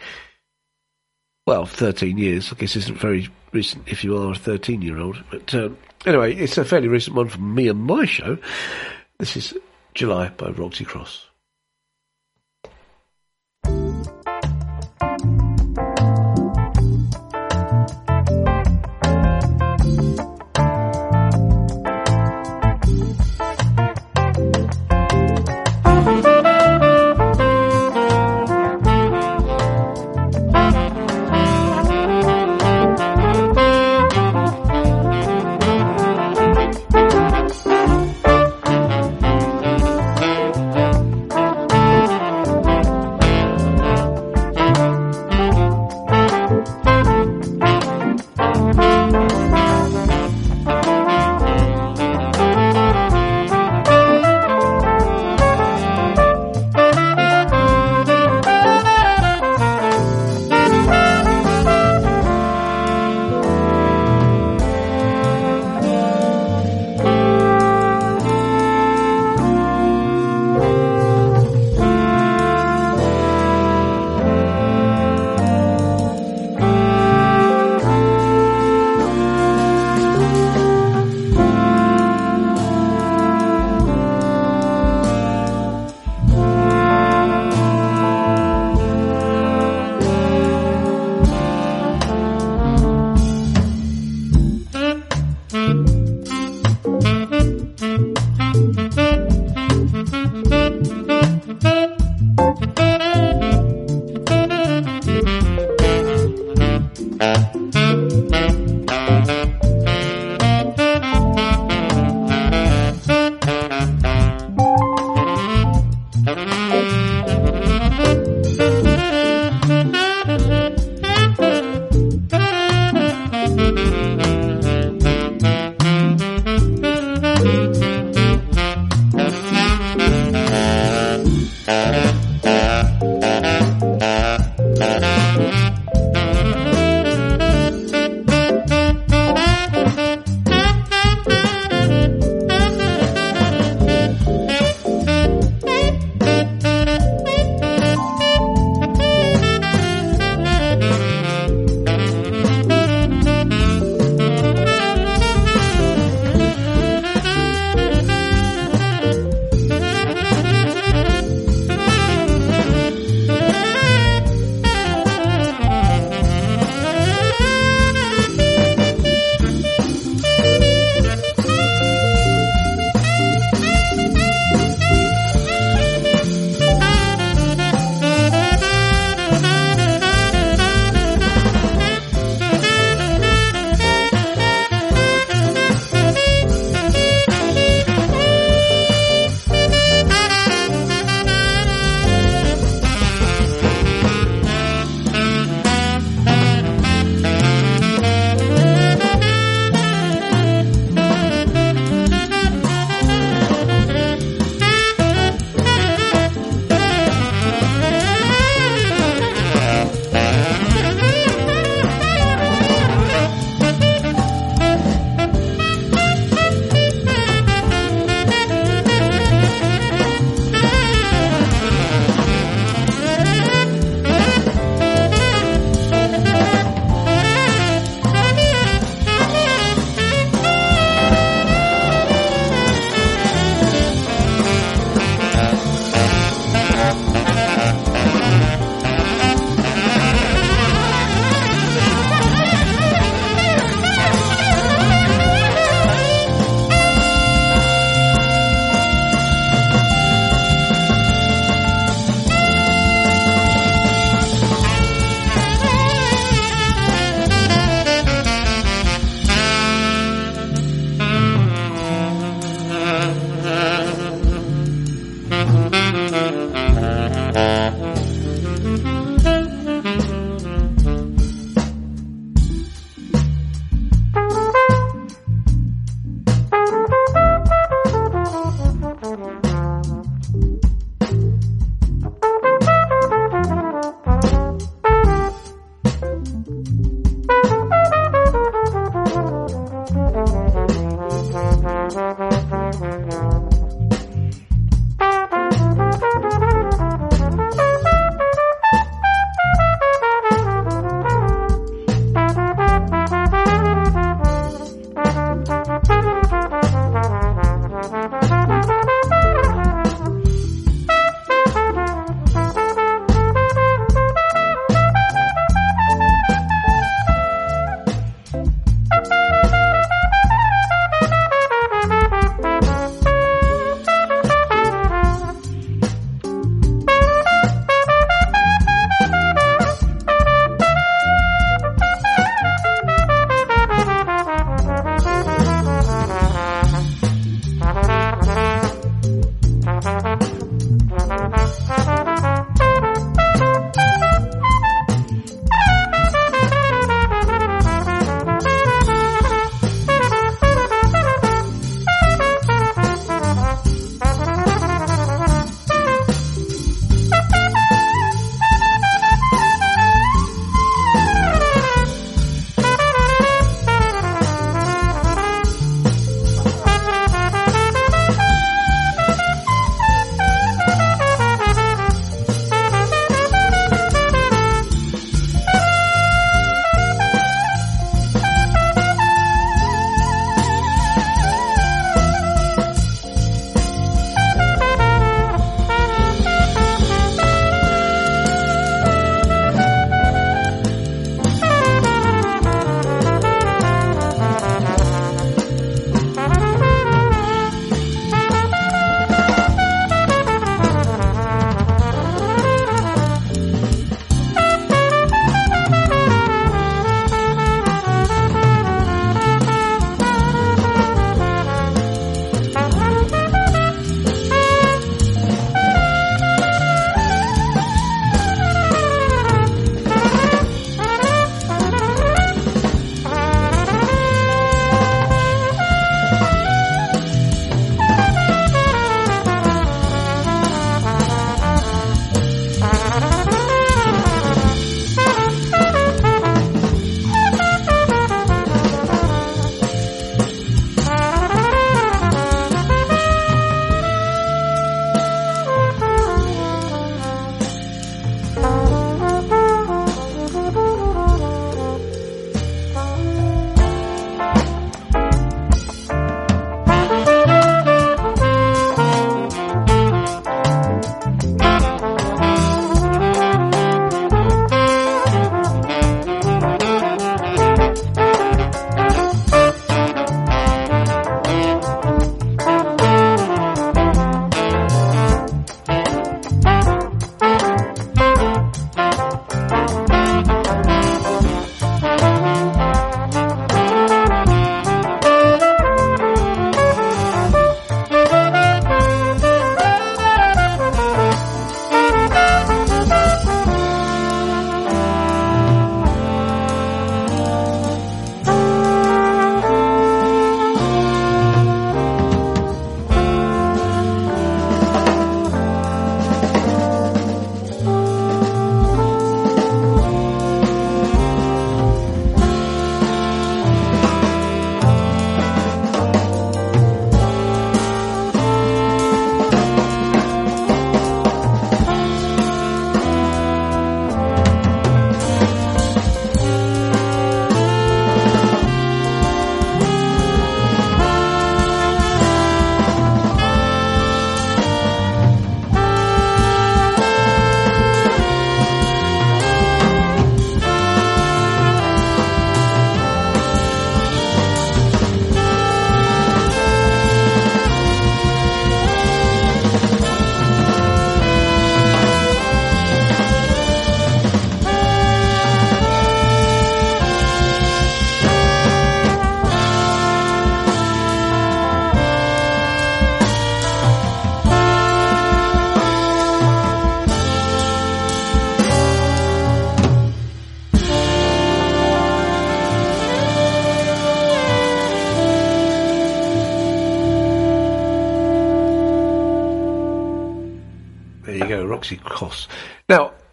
Well, 13 years, I guess isn't very recent if you are a 13 year old. But um, anyway, it's a fairly recent one from me and my show. This is July by Roxy Coss.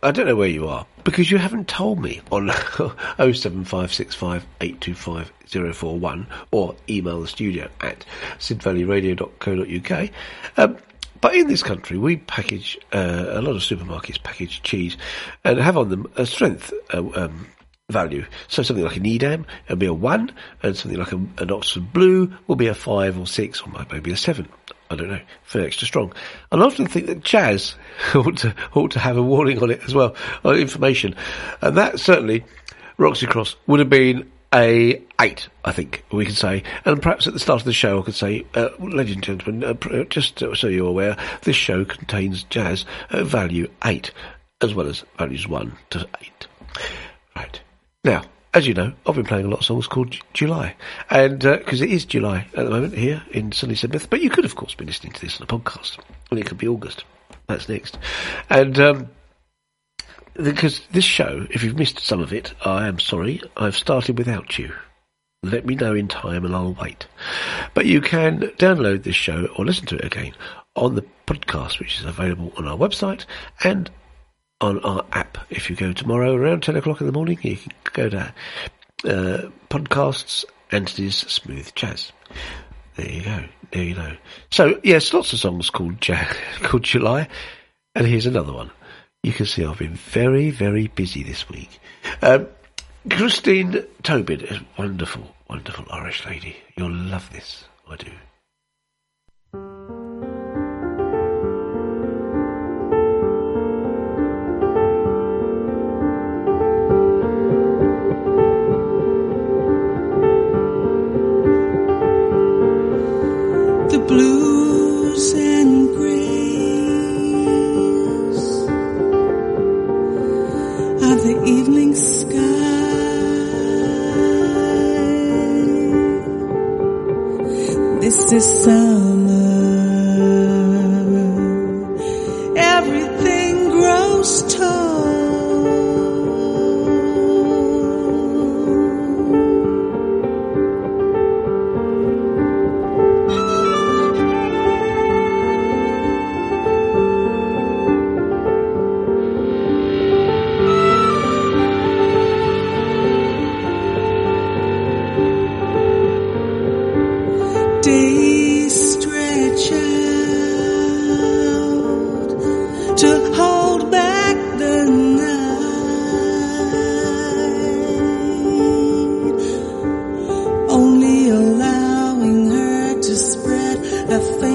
I don't know where you are because you haven't told me on 07565 825 041 or email the studio at sidvalleyradio.co.uk. Um, but in this country, we package, uh, a lot of supermarkets package cheese and have on them a strength uh, um, value. So something like an Edam will be a one, and something like a, an Oxford Blue will be a five or six, or maybe a seven. I don't know, for extra strong. And I often think that jazz ought to, ought to have a warning on it as well, or information. And that certainly, Roxy Coss would have been a eight, I think we can say. And perhaps at the start of the show, I could say, uh, ladies and gentlemen, uh, uh, just so you're aware, this show contains jazz at value eight, as well as values one to eight. Right. Now, as you know, I've been playing a lot of songs called J- July, and because it is July at the moment here in sunny Sidmouth, but you could, of course, be listening to this on a podcast, and it could be August. That's next, and um, because this show, if you've missed some of it, I am sorry. I've started without you. Let me know in time, and I'll wait. But you can download this show or listen to it again on the podcast, which is available on our website and on our app. If you go tomorrow around 10 o'clock in the morning, you can go to uh, podcasts, entities, smooth jazz. There you go. There you know. So, yes, lots of songs called, ja- called July. And here's another one. You can see I've been very, very busy this week. Um, Christine Tobin is wonderful, wonderful Irish lady. You'll love this. I do. Sky. Spread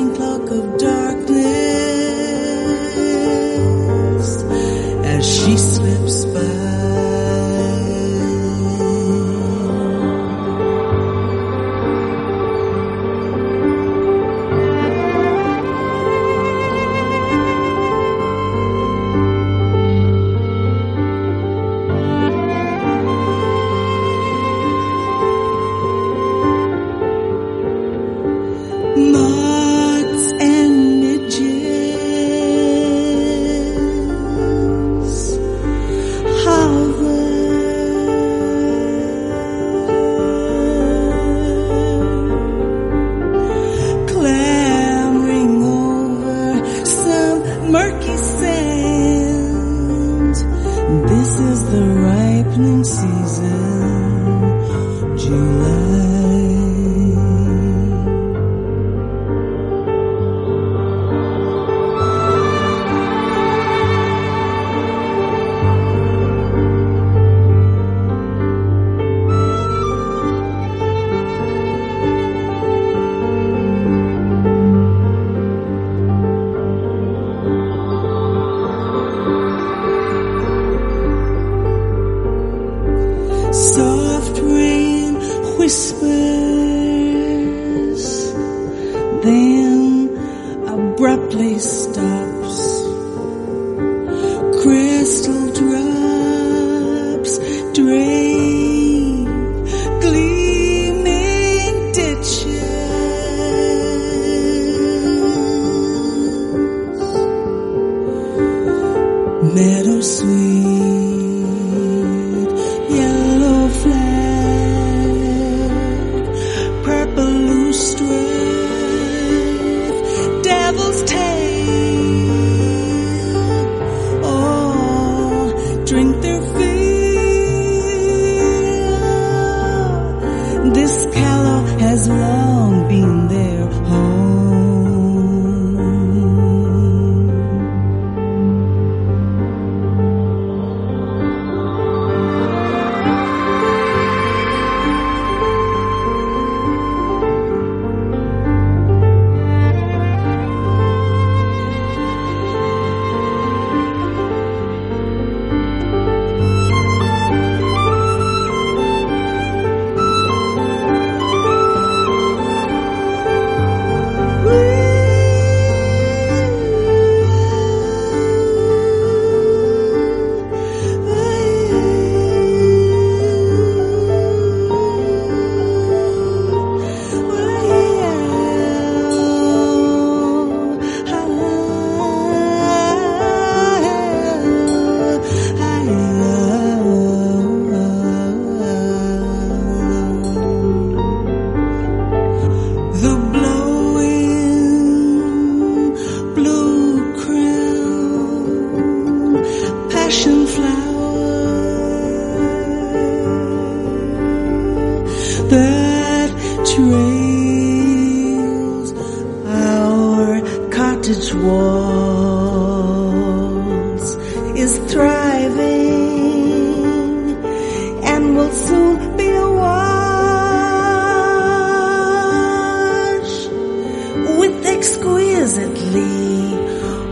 exquisitely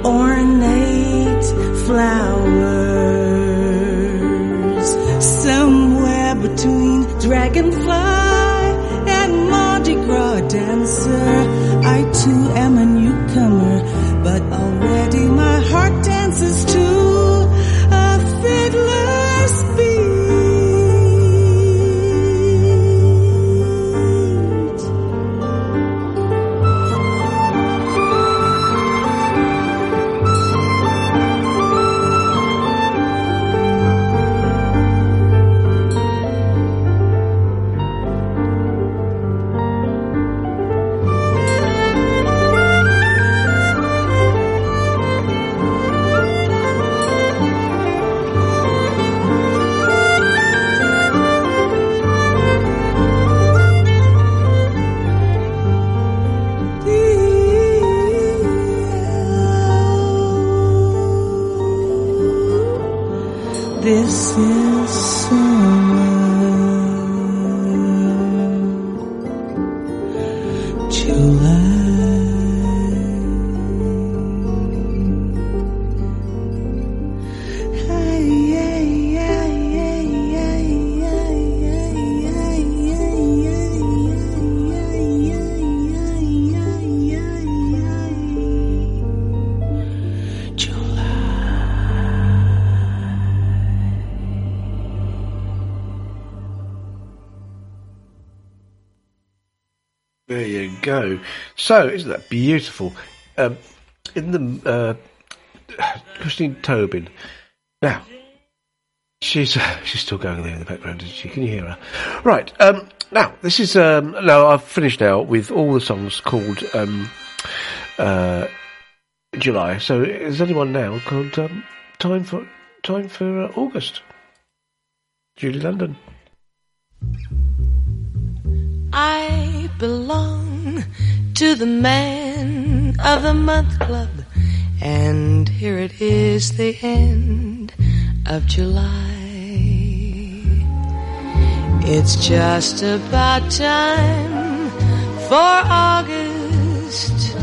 ornate flowers somewhere between dragonfly and Mardi Gras dancer. I too am a newcomer, but already my So, isn't that beautiful? Um, in the uh, Christine Tobin. Now, she's uh, she's still going there in the background, isn't she? Can you hear her? Right. Um, now, this is um, now I've finished now with all the songs called um, uh, July. So, is anyone now called um, time for time for uh, August? Julie London. I belong to the Man of the Month Club, and here it is, the end of July. It's just about time for August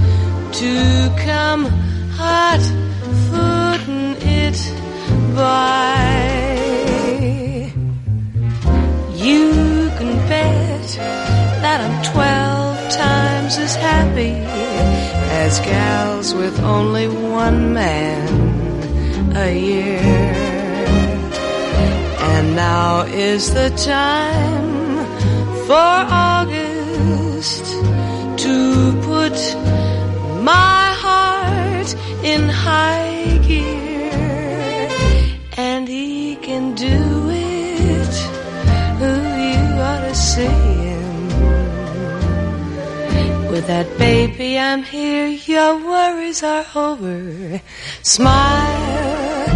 to come hot footing it by. You can bet that I'm twelve as happy as gals with only one man a year. And now is the time for August to put my heart in high gear. And he can do With that baby, I'm here. Your worries are over. Smile.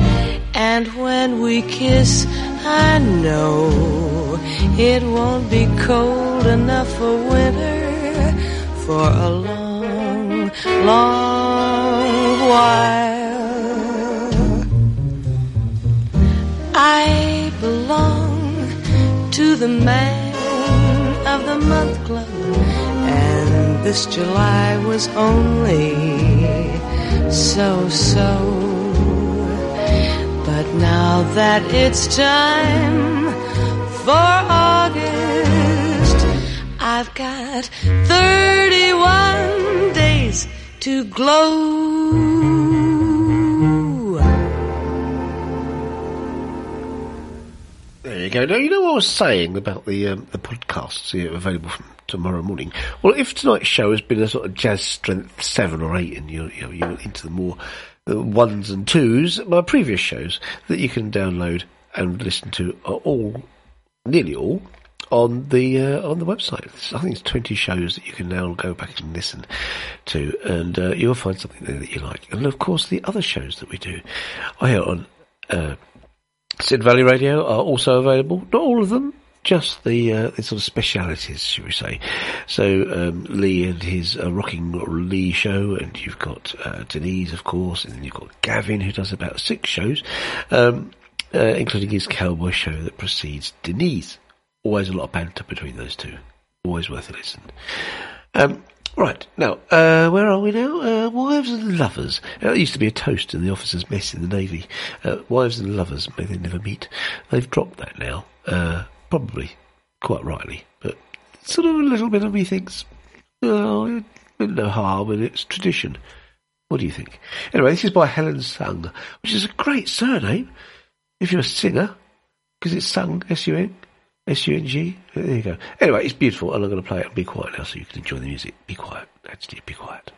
And when we kiss, I know it won't be cold enough for winter for a long, long while. I belong to the man of the month club, this July was only so so. But now that it's time for August, I've got 31 days to glow. You go. Now, you know what I was saying about the um, the podcasts here available from tomorrow morning? Well, if tonight's show has been a sort of jazz strength seven or eight and you're, you're, you're into the more the ones and twos, my previous shows that you can download and listen to are all, nearly all, on the uh, on the website. I think it's 20 shows that you can now go back and listen to, and uh, you'll find something there that you like. And of course, the other shows that we do are on uh, Sid Valley Radio are also available. Not all of them, just the, uh, the sort of specialities, should we say. So, um, Lee and his uh, Rocking Lee show, and you've got uh, Denise, of course, and then you've got Gavin, who does about six shows, um, uh, including his cowboy show that precedes Denise. Always a lot of banter between those two. Always worth a listen. Um, right, now, uh, where are we now? Uh, wives and lovers. Uh, it used to be a toast in the officers' mess in the Navy. Uh, wives and lovers, may they never meet. They've dropped that now. Uh, probably quite rightly, but sort of a little bit of me thinks, oh, no harm in its tradition. What do you think? Anyway, this is by Helen Sung, which is a great surname if you're a singer, because it's Sung, S-U-N, S-U-N-G. There you go. Anyway, it's beautiful, and I'm going to play it. And be quiet now so you can enjoy the music. Be quiet. Actually, be quiet.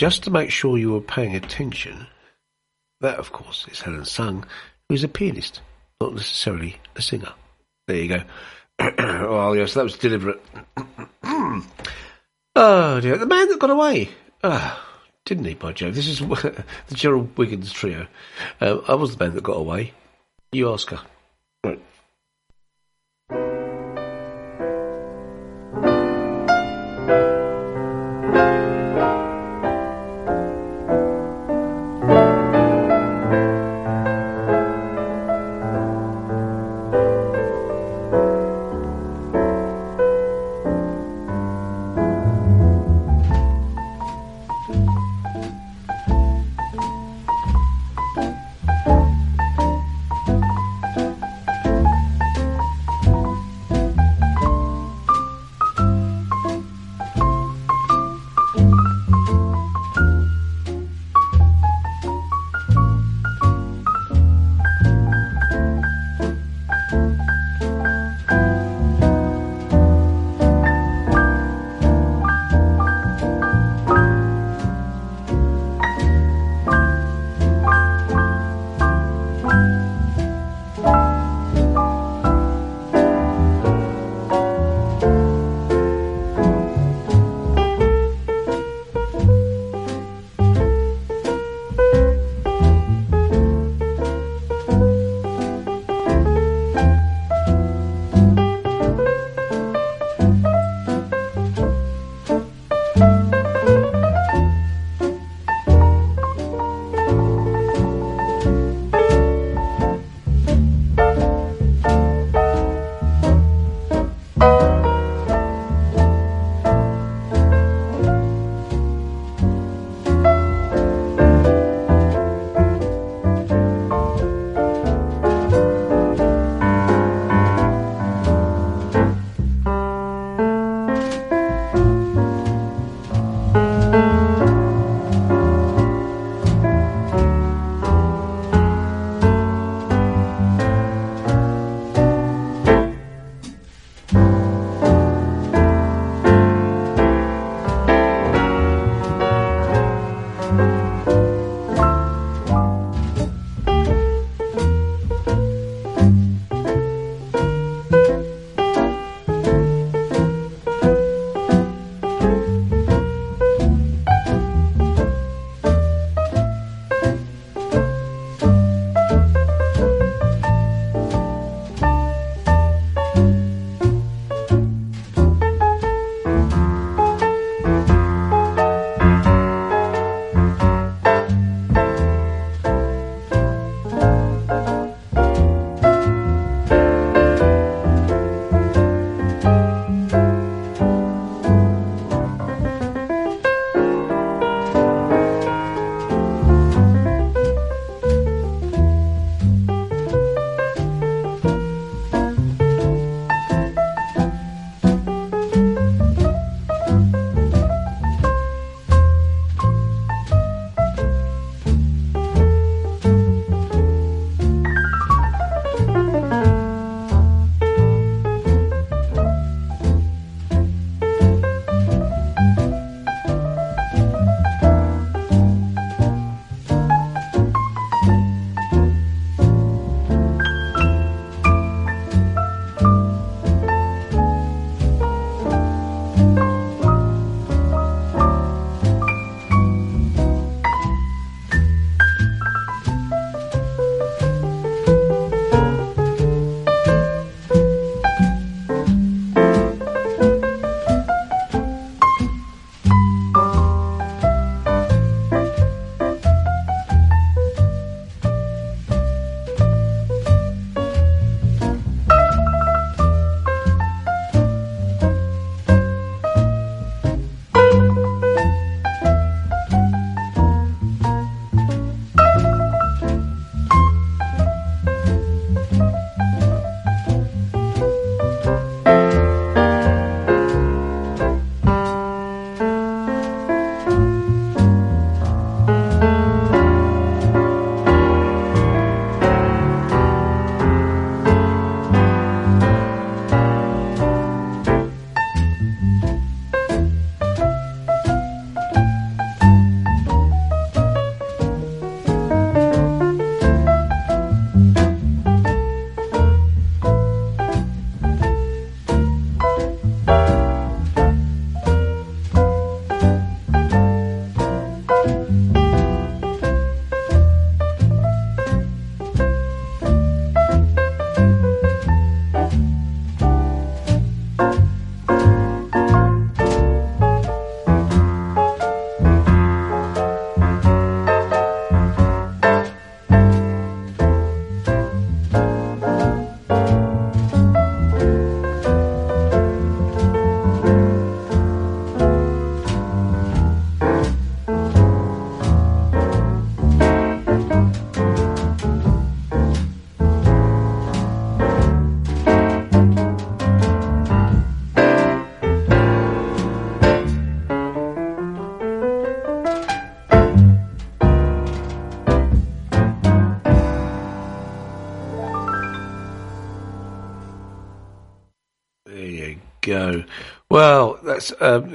Just to make sure you were paying attention, that, of course, is Helen Sung, who's a pianist, not necessarily a singer. There you go. well, yes, that was deliberate. oh, dear. The man that got away. Ah, didn't he, by Jove? This is the Gerald Wiggins trio. Uh, I was the man that got away. You ask her.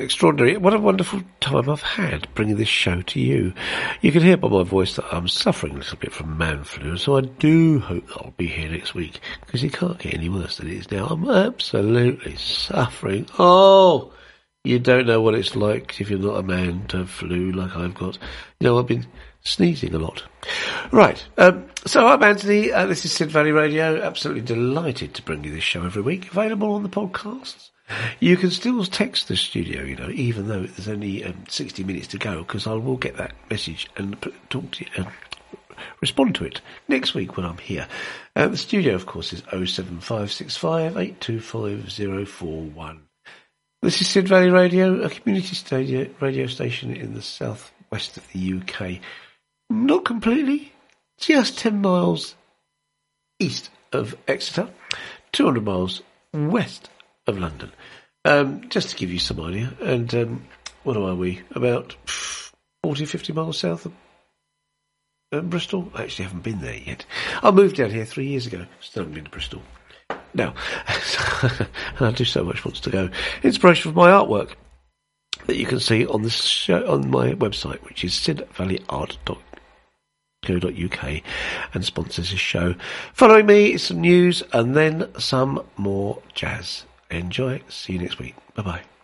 Extraordinary. What a wonderful time I've had bringing this show to you. You can hear by my voice that I'm suffering a little bit from man flu, so I do hope that I'll be here next week because it can't get any worse than it is now. I'm absolutely suffering. Oh, you don't know what it's like if you're not a man to flu like I've got. You know, I've been sneezing a lot. Right. Um, so I'm Anthony. Uh, this is Sid Valley Radio. Absolutely delighted to bring you this show every week. Available on the podcasts. You can still text the studio, you know, even though there's only um, 60 minutes to go, because I will get that message and talk to you, um, respond to it next week when I'm here. Uh, the studio, of course, is 07565 825041. This is Sid Valley Radio, a community stadio, radio station in the southwest of the UK. Not completely, just 10 miles east of Exeter, 200 miles west of London. Um, just to give you some idea. And um, what are we? About 40, 50 miles south of uh, Bristol? I actually haven't been there yet. I moved down here three years ago. Still haven't been to Bristol. No. I do so much wants to go. Inspiration for my artwork that you can see on the show, on my website, which is sidvalleyart.co.uk and sponsors this show. Following me is some news and then some more jazz. Enjoy. See you next week. Bye bye.